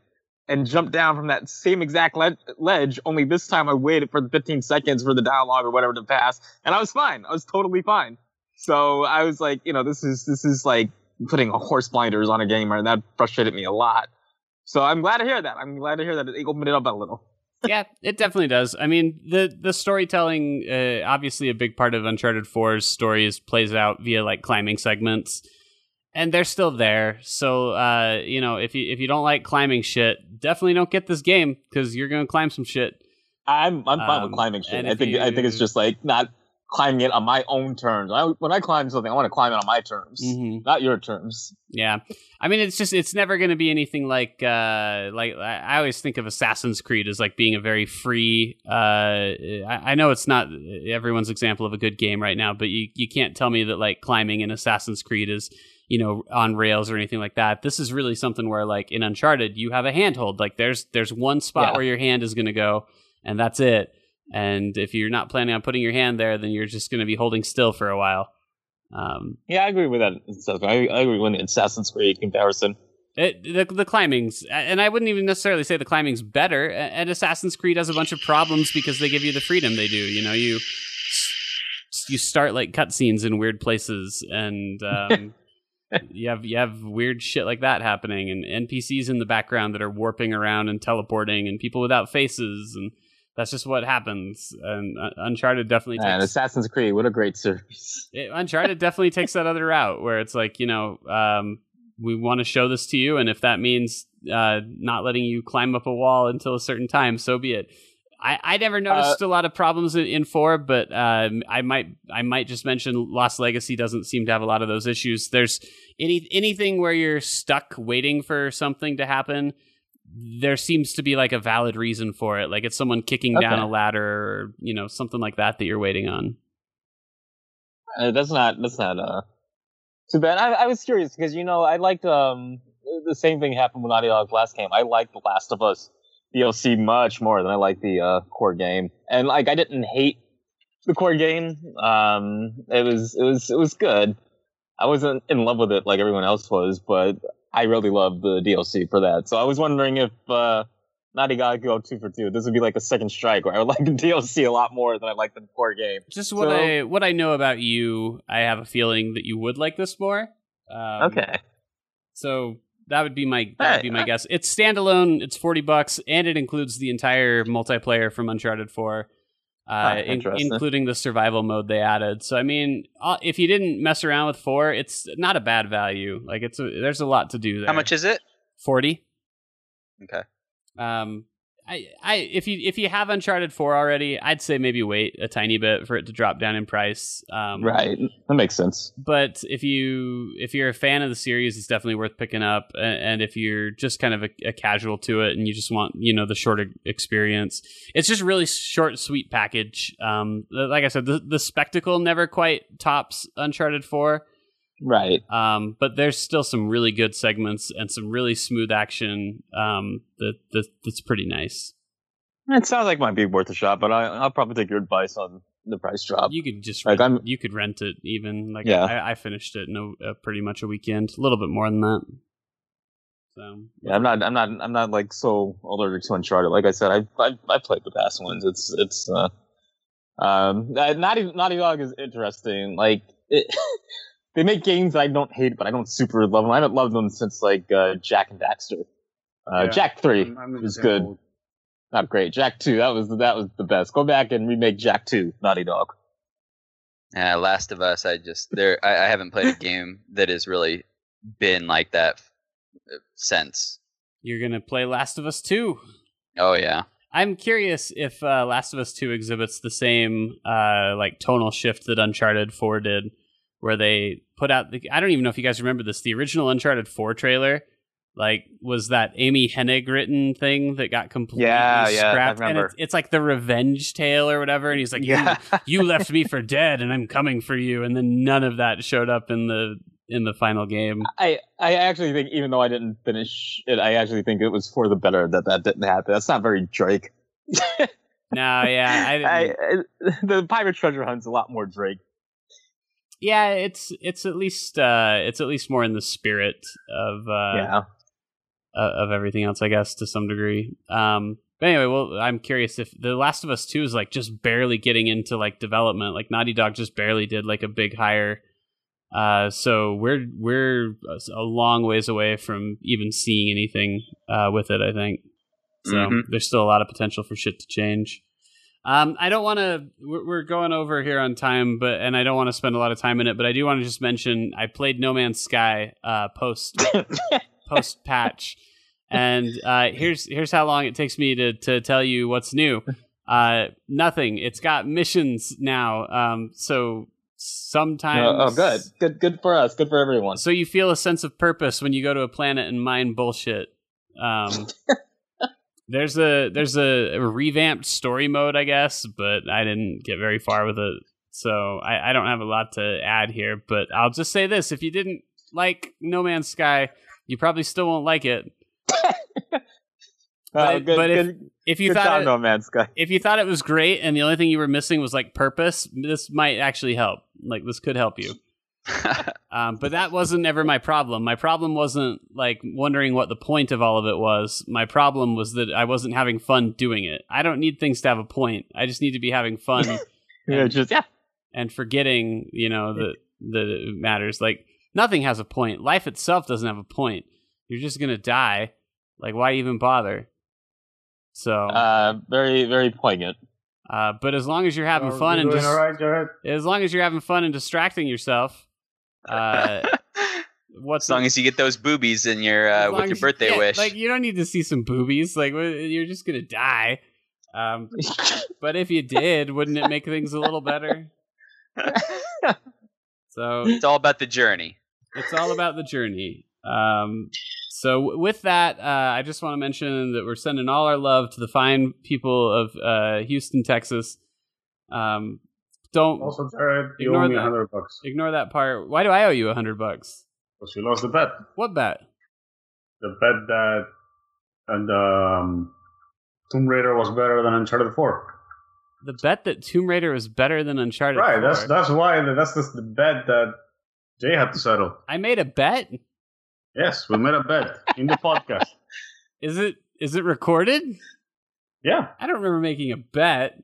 and jumped down from that same exact le- ledge. Only this time I waited for the 15 seconds for the dialogue or whatever to pass, and I was fine. I was totally fine. So I was like, you know, this is this is like putting a horse blinders on a gamer, and that frustrated me a lot. So I'm glad to hear that. I'm glad to hear that it opened it up a little. yeah, it definitely does. I mean, the the storytelling, uh, obviously, a big part of Uncharted 4's story is plays out via like climbing segments, and they're still there. So, uh, you know, if you if you don't like climbing shit, definitely don't get this game because you're gonna climb some shit. I'm I'm fine um, with climbing shit. I think you, I think it's just like not climbing it on my own terms. I, when I climb something, I want to climb it on my terms, mm-hmm. not your terms. Yeah, I mean, it's just it's never going to be anything like uh, like I always think of Assassin's Creed as like being a very free. Uh, I, I know it's not everyone's example of a good game right now, but you you can't tell me that like climbing in Assassin's Creed is you know on rails or anything like that. This is really something where like in Uncharted, you have a handhold. Like there's there's one spot yeah. where your hand is going to go, and that's it and if you're not planning on putting your hand there, then you're just going to be holding still for a while. Um, yeah, I agree with that. I, I agree with the Assassin's Creed comparison. It, the, the climbing's, and I wouldn't even necessarily say the climbing's better. And Assassin's Creed has a bunch of problems because they give you the freedom they do. You know, you you start like cutscenes in weird places, and um, you have you have weird shit like that happening, and NPCs in the background that are warping around and teleporting, and people without faces, and that's just what happens. And uh, Uncharted definitely takes, and Assassin's Creed, what a great series. It, Uncharted definitely takes that other route where it's like you know um, we want to show this to you, and if that means uh, not letting you climb up a wall until a certain time, so be it. I, I never noticed uh, a lot of problems in, in four, but um, I might I might just mention Lost Legacy doesn't seem to have a lot of those issues. There's any anything where you're stuck waiting for something to happen there seems to be like a valid reason for it. Like it's someone kicking okay. down a ladder or, you know, something like that that you're waiting on. Uh, that's not, that's not, uh, too bad. I, I was curious because, you know, I liked, um, the same thing happened with Naughty Dog's last game. I liked The Last of Us DLC much more than I liked the, uh, core game. And like, I didn't hate the core game. Um, it was, it was, it was good. I wasn't in love with it like everyone else was, but I really love the DLC for that. So I was wondering if uh, Naughty Dog go two for two. This would be like a second strike where I would like the DLC a lot more than I like the core game. Just what so, I what I know about you, I have a feeling that you would like this more. Um, okay. So that would be my that would be my guess. It's standalone. It's forty bucks, and it includes the entire multiplayer from Uncharted Four uh, in, including the survival mode they added. So I mean, uh, if you didn't mess around with four, it's not a bad value. Like it's a, there's a lot to do there. How much is it? Forty. Okay. Um, I, I if you if you have Uncharted Four already, I'd say maybe wait a tiny bit for it to drop down in price. Um, right, that makes sense. But if you if you're a fan of the series, it's definitely worth picking up. And, and if you're just kind of a, a, casual to it and you just want you know the shorter experience, it's just really short, sweet package. Um, like I said, the the spectacle never quite tops Uncharted Four. Right. Um, but there's still some really good segments and some really smooth action. Um, that, that that's pretty nice. It sounds like it might be worth a shot, but I, I'll probably take your advice on the price drop. You could just Like, rent, I'm- you could rent it even like Yeah. I, I finished it in a, a pretty much a weekend, a little bit more than that. So Yeah, I'm not. I'm not. I'm not like so allergic to Uncharted. Like I said, I I, I played the past ones. It's it's. uh um, uh, Naughty Naughty Dog is interesting. Like it, they make games that I don't hate, but I don't super love them. I haven't loved them since like uh, Jak and Daxter. Uh, Yeah. Jak three I'm- I'm was good. boat. Not great. Jak two. That was that was the best. Go back and remake Jak two. Naughty Dog. Uh, Last of Us, I just there. I, I haven't played a game that has really been like that uh, since. you're gonna play Last of Us two. Oh yeah. I'm curious if uh, Last of Us 2 exhibits the same uh, like tonal shift that Uncharted 4 did, where they put out the. I don't even know if you guys remember this. The original Uncharted 4 trailer, like, was that Amy Hennig written thing that got completely Yeah, yeah, I scrapped. And remember. it's, it's like the revenge tale or whatever. And he's like, Yeah. you, you left me for dead, and I'm coming for you. And then none of that showed up in the in the final game. I, I actually think, even though I didn't finish it, I actually think it was for the better that that didn't happen. That's not very Drake. No, yeah, I, I, the pirate treasure hunt's a lot more Drake. Yeah, it's it's at least uh, it's at least more in the spirit of uh, yeah, of everything else, I guess, to some degree. Um, but anyway, well, I'm curious if The Last of Us Two is like just barely getting into like development. Like Naughty Dog just barely did like a big hire. Uh, so we're we're a long ways away from even seeing anything uh, with it. I think so. Mhm. There's still a lot of potential for shit to change. Um, I don't want to. We're going over here on time, but and I don't want to spend a lot of time in it. But I do want to just mention I played No Man's Sky uh, post post patch, and uh, here's here's how long it takes me to to tell you what's new. Uh, nothing. It's got missions now. Um, so sometimes. oh, oh, good, good, good for us. Good for everyone. So you feel a sense of purpose when you go to a planet and mine bullshit. Um, there's a there's a, a revamped story mode, I guess, but I didn't get very far with it, so I, I don't have a lot to add here. But I'll just say this: if you didn't like No Man's Sky, you probably still won't like it. But- good, but if- good, If you thought job, it, No Man's Sky. if you thought it was great and the only thing you were missing was like purpose, this might actually help. Like this could help you. Um, but that wasn't ever my problem. My problem wasn't like wondering what the point of all of it was. My problem was that I wasn't having fun doing it. I don't need things to have a point. I just need to be having fun Yeah, and, just yeah. and forgetting, you know, that that it matters. Like nothing has a point. Life itself doesn't have a point. You're just gonna die. Like why even bother? So, Uh, very, very poignant. uh, but as long as you're having So, fun you and doing just all right, as long as you're having fun and distracting yourself, uh, what's as long as you get those boobies in your uh, with your birthday yeah, wish. Like you don't need to see some boobies. Like you're just gonna die. Um, but if you did, wouldn't it make things a little better? So it's all about the journey. it's all about the journey. Um, so with that, uh, I just want to mention that we're sending all our love to the fine people of uh, Houston, Texas. Um, don't Also, Jared, you Ignore owe me a hundred bucks ignore that part. Why do I owe you a hundred bucks? because you lost the bet. What bet? The bet that and um, Tomb Raider was better than Uncharted Four. The bet that Tomb Raider was better than Uncharted. Right. 4. That's that's why that's the, the bet that Jay had to settle. I made a bet. Yes, we made a bet in the podcast. Is it is it recorded? Yeah, I don't remember making a bet.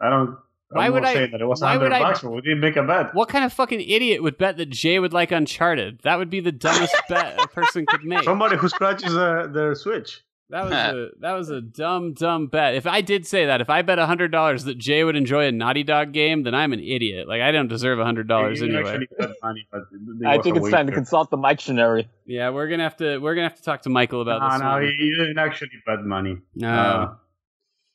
I don't. Why would I- saying that it was a why would hundred I- bucks, but we didn't make a bet. What kind of fucking idiot would bet that Jay would like Uncharted? That would be the dumbest bet a person could make. Somebody who scratches uh, their Switch. That was a that was a dumb dumb bet. If I did say that, if I bet hundred dollars that Jay would enjoy a Naughty Dog game, then I'm an idiot. Like I don't deserve hundred dollars You anyway. money, I think a it's time to consult the dictionary. Yeah, we're gonna have to we're gonna have to talk to Michael about No, this no, one. you, you didn't actually bet money. No.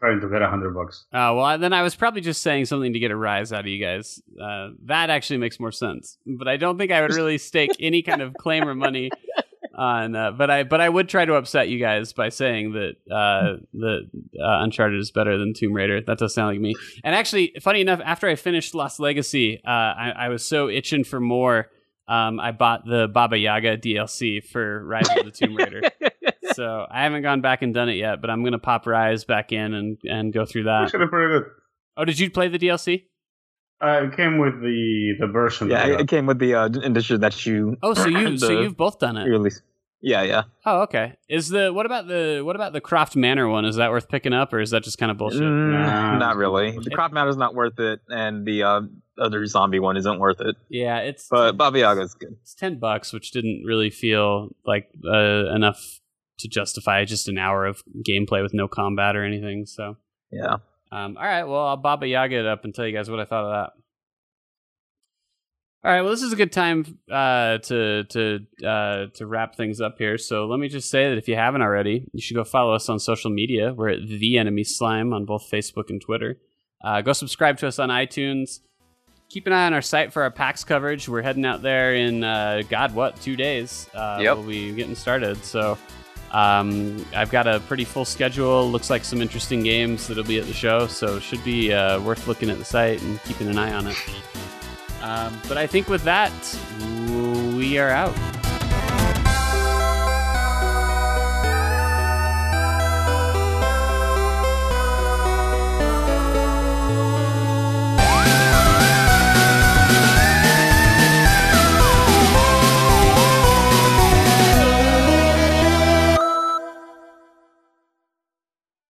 Uh, trying to get a hundred bucks. Oh well, then I was probably just saying something to get a rise out of you guys. Uh, that actually makes more sense. But I don't think I would really stake any kind of claim or money on. Uh, but I but I would try to upset you guys by saying that uh, that uh, Uncharted is better than Tomb Raider. That does sound like me. And actually, funny enough, after I finished Lost Legacy, uh, I, I was so itching for more. um, I bought the Baba Yaga DLC for Rise of the Tomb Raider. so I haven't gone back and done it yet, but I'm gonna pop Rise back in and and go through that. Actually, pretty good. Oh, did you play the DLC? Uh, it came with the the version. Yeah, it, got. it came with the uh, edition that you Oh, so you so you've both done it. released. Yeah, yeah. Oh, okay. Is the what about the what about the Croft Manor one? Is that worth picking up, or is that just kind of bullshit? Mm, Nah. not really. The Croft Manor's not worth it, and the uh, other zombie one isn't worth it. Yeah, it's But Baba Yaga's good. it's ten bucks, which didn't really feel like uh, enough to justify just an hour of gameplay with no combat or anything. So, Yeah. um, all right, well, I'll Baba Yaga it up and tell you guys what I thought of that. All right, well, this is a good time uh, to to uh, to wrap things up here. So let me just say that if you haven't already, you should go follow us on social media. We're at the Enemy Slime on both Facebook and Twitter. Uh, go subscribe to us on iTunes. Keep an eye on our site for our PAX coverage. We're heading out there in uh, God, what two days? Uh, Yep. We'll be getting started. So um, I've got a pretty full schedule. Looks like some interesting games that'll be at the show. So should be uh, worth looking at the site and keeping an eye on it. Um, but I think with that, we are out.